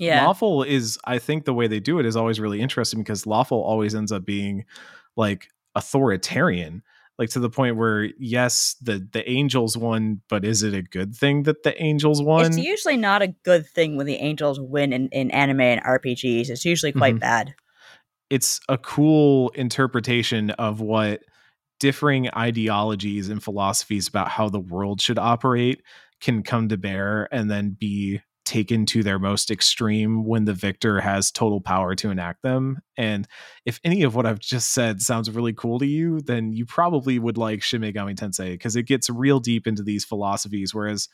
B: Yeah.
C: Lawful is, I think, the way they do it is always really interesting because lawful always ends up being like authoritarian, like to the point where yes, the the angels won, but is it a good thing that the angels won?
B: It's usually not a good thing when the angels win in, in anime and RPGs. It's usually quite
C: Mhm.
B: bad.
C: it's a cool interpretation of what differing ideologies and philosophies about how the world should operate can come to bear and then be taken to their most extreme when the victor has total power to enact them. And if any of what I've just said sounds really cool to you, then you probably would like Shin Megami Tensei because it gets real deep into these philosophies. Whereas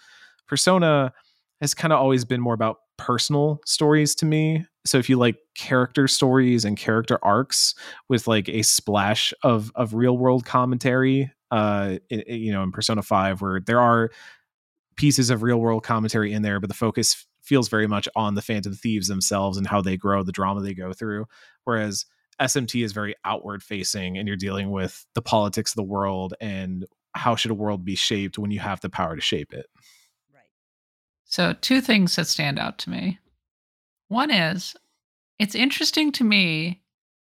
C: Persona has kind of always been more about personal stories to me. So if you like character stories and character arcs with like a splash of of real world commentary, uh, i- i- you know, in Persona Five, where there are pieces of real world commentary in there, but the focus feels very much on the Phantom Thieves themselves and how they grow, the drama they go through. Whereas SMT is very outward facing, and you're dealing with the politics of the world and how should a world be shaped when you have the power to shape it.
B: Right.
A: So, two things that stand out to me. One is it's interesting to me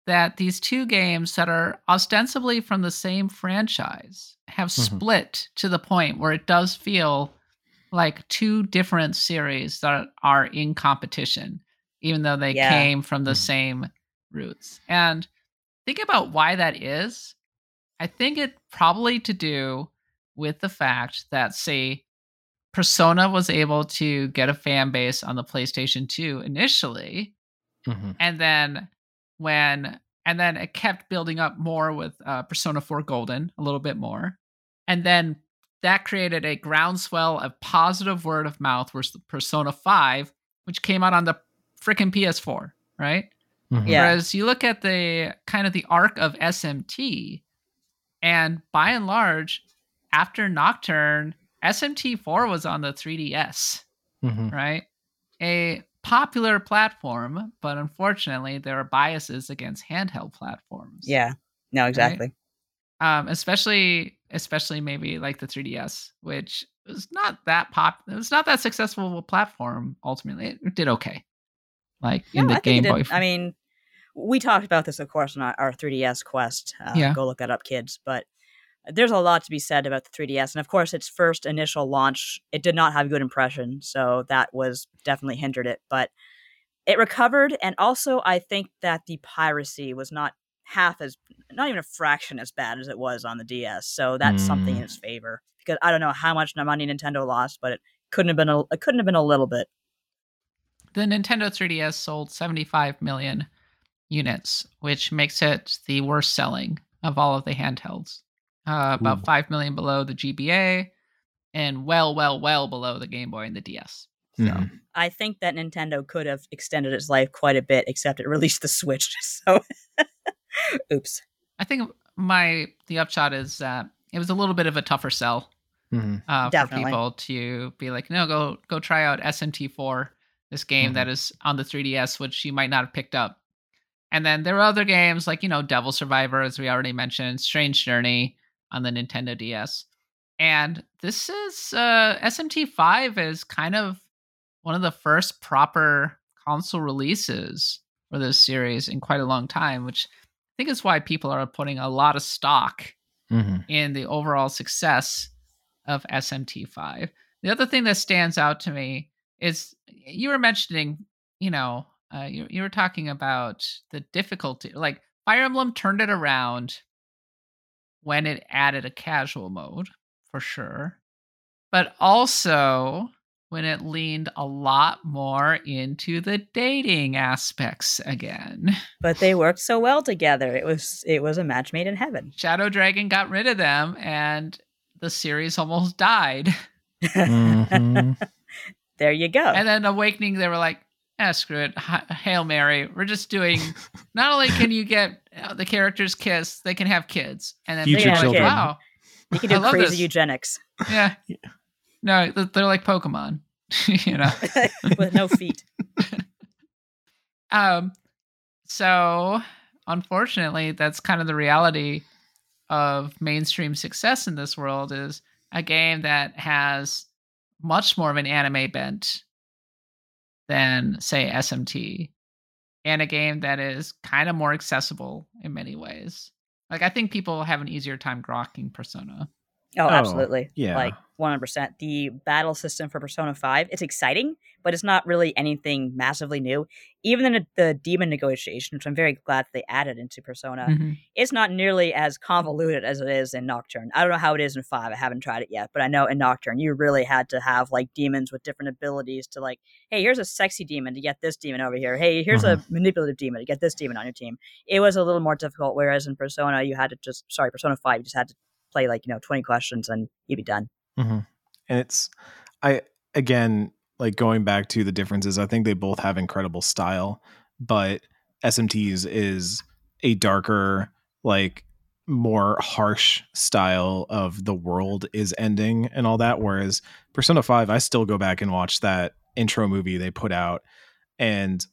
A: that these two games that are ostensibly from the same franchise have
C: Mhm.
A: split to the point where it does feel like two different series that are in competition, even though they
B: Yeah.
A: came from the
C: Mhm.
A: same roots. And think about why that is. I think it probably to do with the fact that, say, Persona was able to get a fan base on the PlayStation 2 initially,
C: Mhm.
A: and then when and then it kept building up more with uh, Persona 4 Golden a little bit more, and then that created a groundswell of positive word of mouth. Whereas the Persona 5, which came out on the freaking PS4, right?
C: Mhm.
B: Yeah.
A: Whereas you look at the kind of the arc of SMT, and by and large, after Nocturne, SMT4 was on the 3DS,
C: Mhm.
A: right? A popular platform, but unfortunately, there are biases against handheld platforms.
B: Yeah. No, exactly.
A: Um, especially, especially maybe like the 3DS, which was not that pop. It was not that successful of a platform. Ultimately, it, did okay. Like in
B: No,
A: the
B: I
A: Game Boy.
B: I mean, we talked about this, of course, on our, our 3DS quest. Uh,
A: Yeah.
B: Go look that up, kids. But there's a lot to be said about the 3DS. And of course, its first initial launch, it did not have a good impression. So that was definitely hindered it. But it recovered. And also, I think that the piracy was not half as, not even a fraction as bad as it was on the DS. So that's something in
C: Mm.
B: its favor. Because I don't know how much money Nintendo lost, but it couldn't have been a, it couldn't have been a little bit.
A: the Nintendo 3DS sold 75 million units, which makes it the worst selling of all of the handhelds. Uh, about
C: Ooh.
A: 5 million below the GBA and well, well, well below the Game Boy and the DS. So,
C: Mhm.
B: I think that Nintendo could have extended its life quite a bit, except it released the Switch. (laughs) So, (laughs) oops.
A: I think my the upshot is that it was a little bit of a tougher sell
C: Mhm.
A: uh, for people to be like, no, go go try out SMT4, this game that is on the 3DS, which you might not have picked up. And then there are other games like you know Devil Survivor, as we already mentioned, Strange Journey on the Nintendo DS, and this is uh, SMT5 is kind of one of the first proper console releases for this series in quite a long time, which I think is why people are putting a lot of stock
C: Mhm.
A: in the overall success of SMT5. The other thing that stands out to me is you were mentioning, you know, uh, you, you were talking about the difficulty. Like Fire Emblem turned it around when it added a casual mode, for sure, but also when it leaned a lot more into the dating aspects again.
B: But they worked so well together. It was it was a match made in heaven.
A: Shadow Dragon got rid of them and the series almost died.
C: Mhm. (laughs)
B: There you go.
A: And then Awakening, they were like, ah, screw it. Hail Mary. We're just doing, not only can you get uh, the characters kiss, they can have kids. And then
C: Future
A: people are like,
B: children.
A: wow.
B: you can do
A: love
B: crazy
A: this.
B: eugenics
A: Yeah. No, they're like Pokemon, (laughs) you know? (laughs)
B: with no feet. (laughs)
A: Um, so unfortunately, that's kind of the reality of mainstream success in this world is a game that has much more of an anime bent than say SMT and a game that is kind of more accessible in many ways. Like I think people have an easier time grokking Persona.
B: Oh,
C: Oh,
B: absolutely.
C: yeah.
B: Like 100%. The battle system for Persona 5, it's exciting, but it's not really anything massively new. Even in the demon negotiation, which I'm very glad they added into Persona,
A: Mhm.
B: it's not nearly as convoluted as it is in Nocturne. I don't know how it is in 5. I haven't tried it yet, but I know in Nocturne you really had to have like demons with different abilities to like, hey, here's a sexy demon to get this demon over here. Hey, here's a manipulative demon to get this demon on your team. It was a little more difficult whereas in Persona you had to just sorry, Persona 5 you just had to play like, you know, 20 questions and you'd be done.
C: Mhm. And it's, I, again, like going back to the differences, I think they both have incredible style, but SMTs is a darker, like more harsh style of the world is ending and all that. Whereas Persona 5, I still go back and watch that intro movie they put out and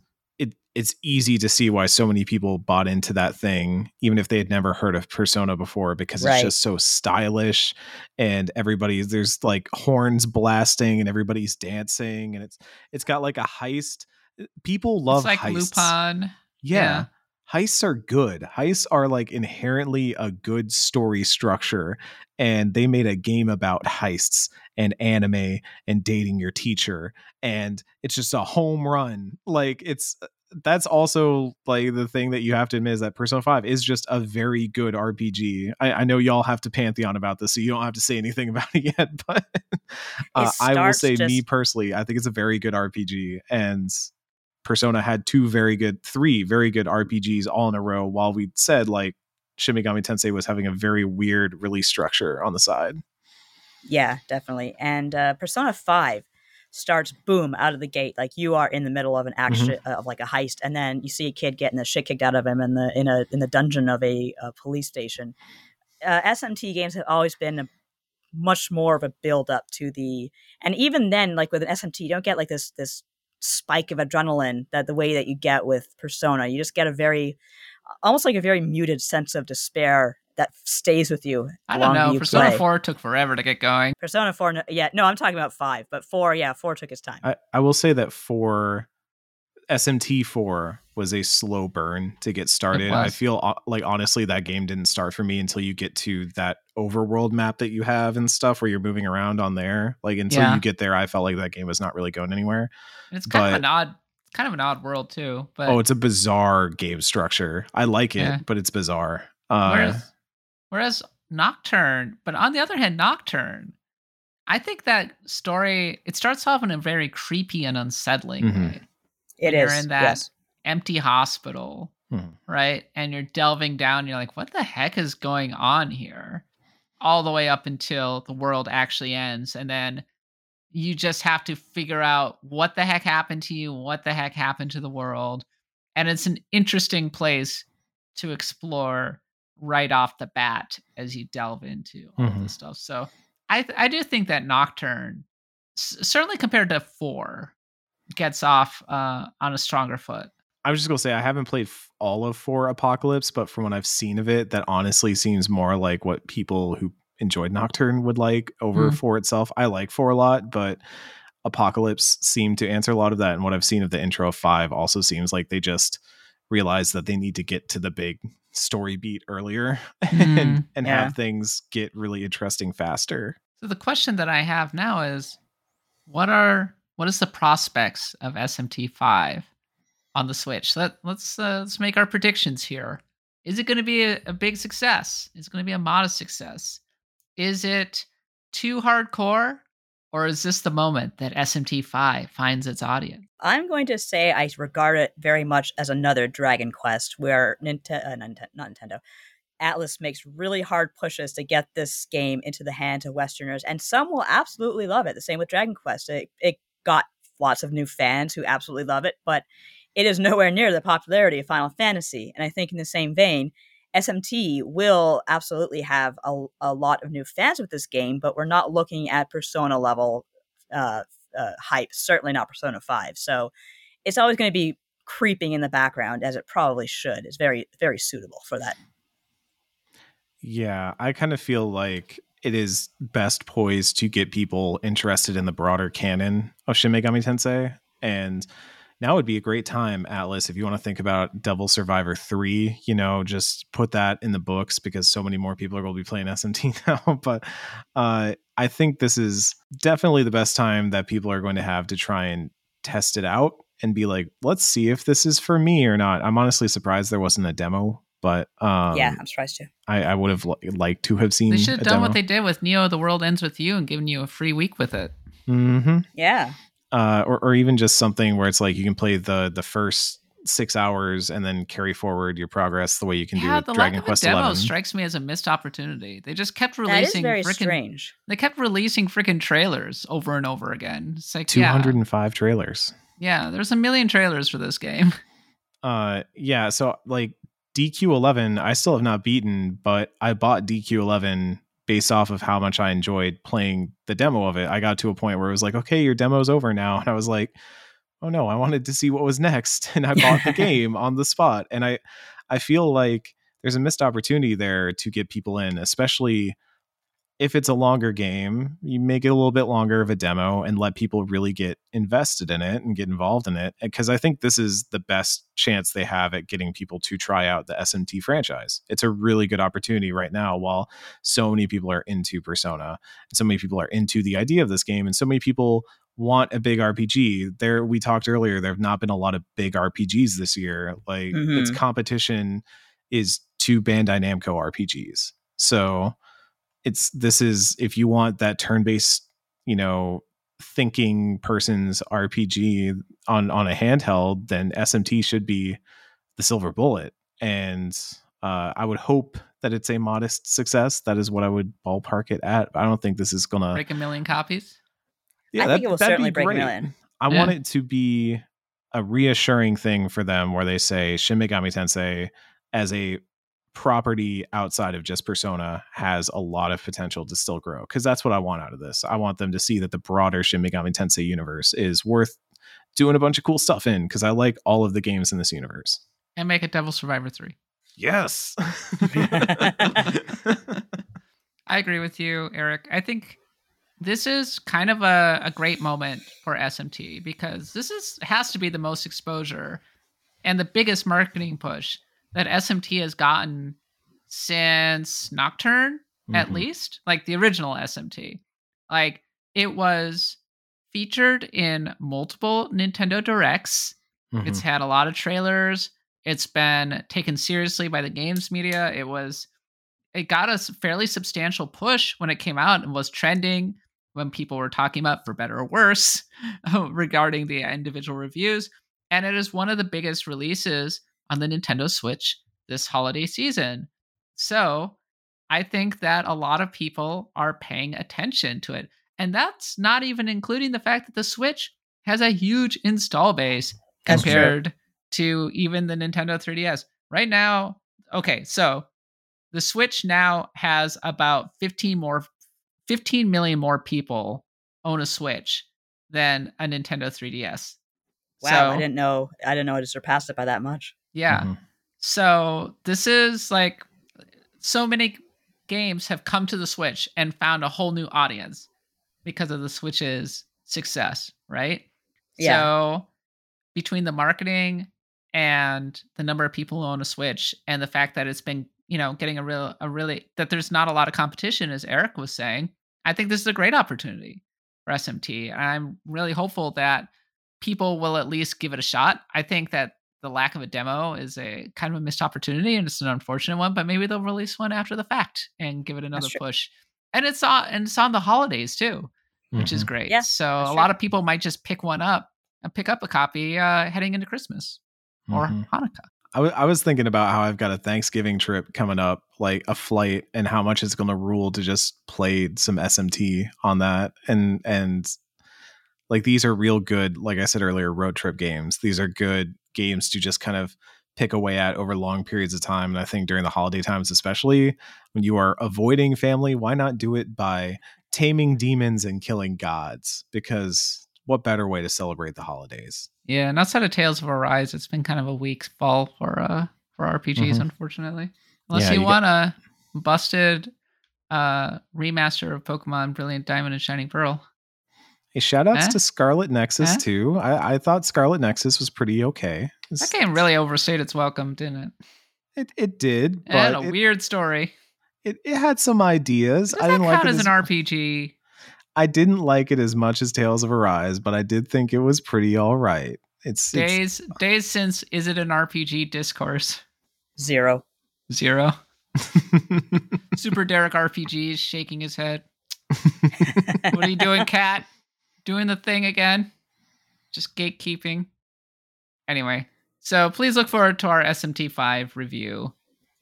C: it's easy to see why so many people bought into that thing even if they had never heard of persona before because
B: Right.
C: it's just so stylish and everybody there's like horns blasting and everybody's dancing and it's it's got like a heist eh, people love
A: it's like
C: heists.
A: Lupin.
C: yeah.
A: yeah.
C: Heists are good. Heists are like inherently a good story structure. And they made a game about heists and anime and dating your teacher. And it's just a home run. Like it's eh, that's also like the thing that you have to admit is that Persona 5 is just a very good RPG. I, I know y'all have to pantheon about this, so you don't have to say anything (laughs) about it yet, but uh, I will say me personally, I think it's a very good RPG. And Persona had two very good, three very good RPGs all in a row, while we said like Shin Megami Tensei was having a very weird release structure on the side.
B: Yeah, definitely. And uh, Persona Five starts boom out of the gate, like you are in the middle of an action uh, of like a heist, and then you see a kid getting the shit kicked out of him in the in a in the dungeon of a, a police station. Uh, SMT games have always been a much more of a build up to the, and even then, like with an SMT, you don't get like this this spike of adrenaline that the way that you get with Persona. You just get a very, almost like a very muted sense of despair that stays with you.
A: I don't know. Persona
B: play.
A: 4 took forever to get going.
B: Persona 4, no- yeah, no, I'm talking about 5, but 4, yeah, 4 took its time.
C: I, I will say that for SMT four was a slow burn to get started. I feel uh, like honestly that game didn't start for me until you get to that overworld map that you have and stuff where you're moving around on there. Like until
A: Yeah.
C: you get there, I felt like that game was not really going anywhere.
A: And it's kind of an odd, kind of an odd world too. But
C: oh, it's a bizarre game structure. I like it,
A: Yeah.
C: but it's bizarre. Uh,
A: whereas, whereas Nocturne, but on the other hand, Nocturne, I think that story it starts off in a very creepy and unsettling
C: Mhm.
A: way.
B: It
A: You're
B: is.
A: in that
B: yes.
A: empty hospital,
C: Mhm.
A: right? And you're delving down. You're like, what the heck is going on here? All the way up until the world actually ends, and then you just have to figure out what the heck happened to you, what the heck happened to the world, and it's an interesting place to explore right off the bat as you delve into all
C: Mhm.
A: this stuff. So I th- I do think that Nocturne, s- certainly compared to four, gets off uh, on a stronger foot.
C: I was just gonna say I haven't played f- all of four Apocalypse, but from what I've seen of it, that honestly seems more like what people who enjoyed Nocturne would like over
A: Mm.
C: four itself. I like four a lot, but Apocalypse seemed to answer a lot of that. And what I've seen of the intro of five also seems like they just realized that they need to get to the big story beat earlier (laughs) and, and
B: Yeah.
C: have things get really interesting faster.
A: So the question that I have now is, what are what is the prospects of SMT five on the Switch? Let let's uh, let's make our predictions here. Is it going to be a, a big success? Is it going to be a modest success? Is it too hardcore, or is this the moment that SMT five finds its audience?
B: I'm going to say I regard it very much as another Dragon Quest where Nintendo, uh, not Nintendo, Atlus makes really hard pushes to get this game into the hands of Westerners, and some will absolutely love it. The same with Dragon Quest. It, it got lots of new fans who absolutely love it, but it is nowhere near the popularity of Final Fantasy. And I think, in the same vein, SMT will absolutely have a, a lot of new fans with this game, but we're not looking at Persona level uh, uh, hype. Certainly not Persona Five. So it's always going to be creeping in the background, as it probably should. It's very very suitable for that.
C: Yeah, I kind of feel like it is best poised to get people interested in the broader canon of Shin Megami Tensei. And now would be a great time, Atlus, if you want to think about Devil Survivor 3, you know, just put that in the books because so many more people are going to be playing (laughs) SMT now. but uh, I think this is definitely the best time that people are going to have to try and test it out and be like, let's see if this is for me or not. I'm honestly surprised there wasn't a demo, but um,
B: yeah, I'm surprised too.
C: I, I would have li- liked to have seen.
A: They should have
C: a
A: done what they did with Neo: The World Ends with You and given you a free week with it.
C: Mhm.
B: Yeah,
C: Uh, or, or even just something where it's like you can play the the first six hours and then carry forward your progress the way you can
A: yeah,
C: do
A: the
C: with
A: lack
C: Dragon
A: of a
C: Quest
A: demo
C: Eleven.
A: strikes me as a missed opportunity. They just kept releasing
B: that is
A: releasing
B: very
A: frickin'
B: strange.
A: They kept releasing freaking trailers over and over again. It's like
C: Two
A: yeah,
C: hundred and five trailers.
A: yeah. There's a million trailers for this game. (laughs)
C: Uh, yeah. So like DQ11, I still have not beaten, but I bought DQ11 based off of how much I enjoyed playing the demo of it. I got to a point where it was like, okay, your demo's over now. (laughs) And I was like, oh no, I wanted to see what was next. (laughs) And I bought the (laughs) game on the spot. And I I feel like there's a missed opportunity there to get people in, especially if it's a longer game, you make it a little bit longer of a demo and let people really get invested in it and get involved in it. Because I think this is the best chance they have at getting people to try out the SMT franchise. It's a really good opportunity right now while so many people are into Persona and so many people are into the idea of this game and so many people want a big RPG. There we talked earlier, there have not been a lot of big RPGs this year. Like mm-hmm. its competition is two Bandai Namco RPGs. So it's this is if you want that turn-based, you know, thinking person's RPG on on a handheld, then SMT should be the silver bullet. And uh, I would hope that it's a modest success. That is what I would ballpark it at. I don't think this is gonna
A: break a million copies.
B: Yeah, I that, think it will certainly break great. a million.
C: I yeah. want it to be a reassuring thing for them where they say Shin Megami Tensei as a property outside of just persona has a lot of potential to still grow because that's what i want out of this. I want them to see that the broader shin megami tensei universe is worth doing a bunch of cool stuff in because i like all of the games in this universe.
A: And make a devil survivor 3
C: yes. (laughs)
A: I agree with you eric. I think this is kind of a, a great moment for smt because this is has to be the most exposure and the biggest marketing push that SMT has gotten since Nocturne, mm-hmm. at least, like the original SMT. Like it was featured in multiple Nintendo Directs. Mm-hmm. It's had a lot of trailers. It's been taken seriously by the games media. It was it got a fairly substantial push when it came out and was trending when people were talking about for better or worse (laughs) regarding the individual reviews. And it is one of the biggest releases on the Nintendo Switch this holiday season. So I think that a lot of people are paying attention to it. And that's not even including the fact that the Switch has a huge install base compared to even the Nintendo 3DS. Right now, okay, so the Switch now has about 15 more 15 million more people own a Switch than a Nintendo 3DS.
B: Wow, so, I didn't know I didn't know it surpassed it by that much.
A: Yeah. Mm-hmm. So this is like so many games have come to the Switch and found a whole new audience because of the Switch's success, right? Yeah. So between the marketing and the number of people who own a Switch and the fact that it's been, you know, getting a real a really that there's not a lot of competition as Eric was saying, I think this is a great opportunity for SMT. And I'm really hopeful that people will at least give it a shot. I think that the lack of a demo is a kind of a missed opportunity and it's an unfortunate one, but maybe they'll release one after the fact and give it another push. And it's on and it's on the holidays too, which mm-hmm. is great. Yeah, so a true. lot of people might just pick one up and pick up a copy uh, heading into Christmas or mm-hmm. Hanukkah.
C: I, w- I was thinking about how I've got a Thanksgiving trip coming up, like a flight, and how much it's going to rule to just play some SMT on that, and and like these are real good, like I said earlier, road trip games. These are good games to just kind of pick away at over long periods of time. And I think during the holiday times, especially when you are avoiding family, why not do it by taming demons and killing gods? Because what better way to celebrate the holidays?
A: Yeah, and outside of Tales of Arise, it's been kind of a weak fall for uh for RPGs, mm-hmm. unfortunately. Unless yeah, you, you, want a busted uh remaster of Pokemon Brilliant Diamond and Shining Pearl.
C: Hey, shout outs eh? to Scarlet Nexus eh? too. I, I thought Scarlet Nexus was pretty okay.
A: It's, that game really overstayed its welcome, didn't it?
C: It it did.
A: It had a it, weird story.
C: It it had some ideas.
A: I
C: didn't
A: like
C: it
A: as, as an RPG.
C: I didn't like it as much as Tales of Arise, but I did think it was pretty all right. It's
A: days it's, days since is it an RPG discourse?
B: Zero.
A: Zero. (laughs) Super Derek RPG is shaking his head. (laughs) what are you doing, Kat? Doing the thing again. Just gatekeeping. Anyway, so please look forward to our SMT5 review.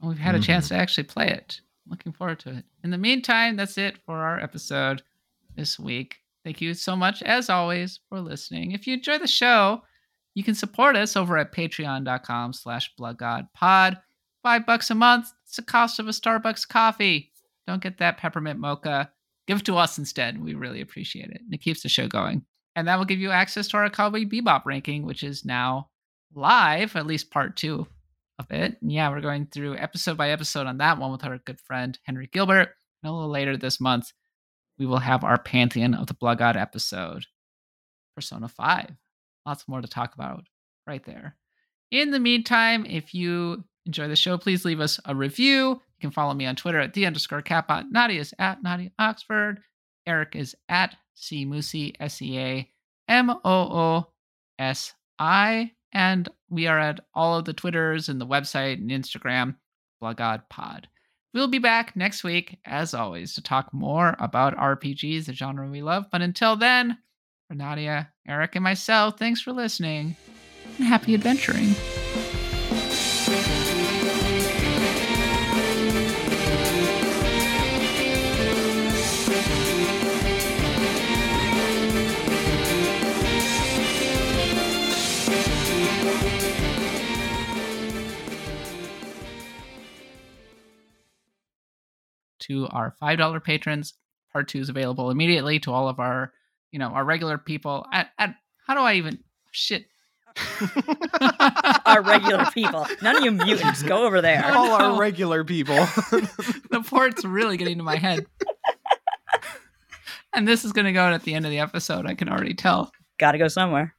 A: We've had a mm-hmm. chance to actually play it. Looking forward to it. In the meantime, that's it for our episode this week. Thank you so much, as always, for listening. If you enjoy the show, you can support us over at patreon.com slash bloodgodpod. five bucks a month. It's the cost of a Starbucks coffee. Don't get that peppermint mocha. Give it to us instead. We really appreciate it. And it keeps the show going. And that will give you access to our Cowboy Bebop ranking, which is now live, at least part two of it. And yeah, we're going through episode by episode on that one with our good friend Henry Gilbert. And a little later this month, we will have our Pantheon of the Blood God episode, Persona 5. Lots more to talk about right there. In the meantime, if you enjoy the show, please leave us a review. Can follow me on Twitter at the underscore katbot. Nadia is at Nadia Oxford. Eric is at Seamoosi, S E A M O O S I. And we are at all of the Twitters and the website and Instagram, Blood God Pod. We'll be back next week, as always, to talk more about RPGs, the genre we love. But until then, for Nadia, Eric, and myself, thanks for listening and happy adventuring. To our $5 patrons. Part two is available immediately to all of our, you know, our regular people. At, at how do I even shit?
B: our regular people. None of you mutants. Go over there. (laughs)
C: All our regular people. (laughs)
A: the port's really getting to my head. and this is going to go out at the end of the episode. I can already tell.
B: Got to go somewhere.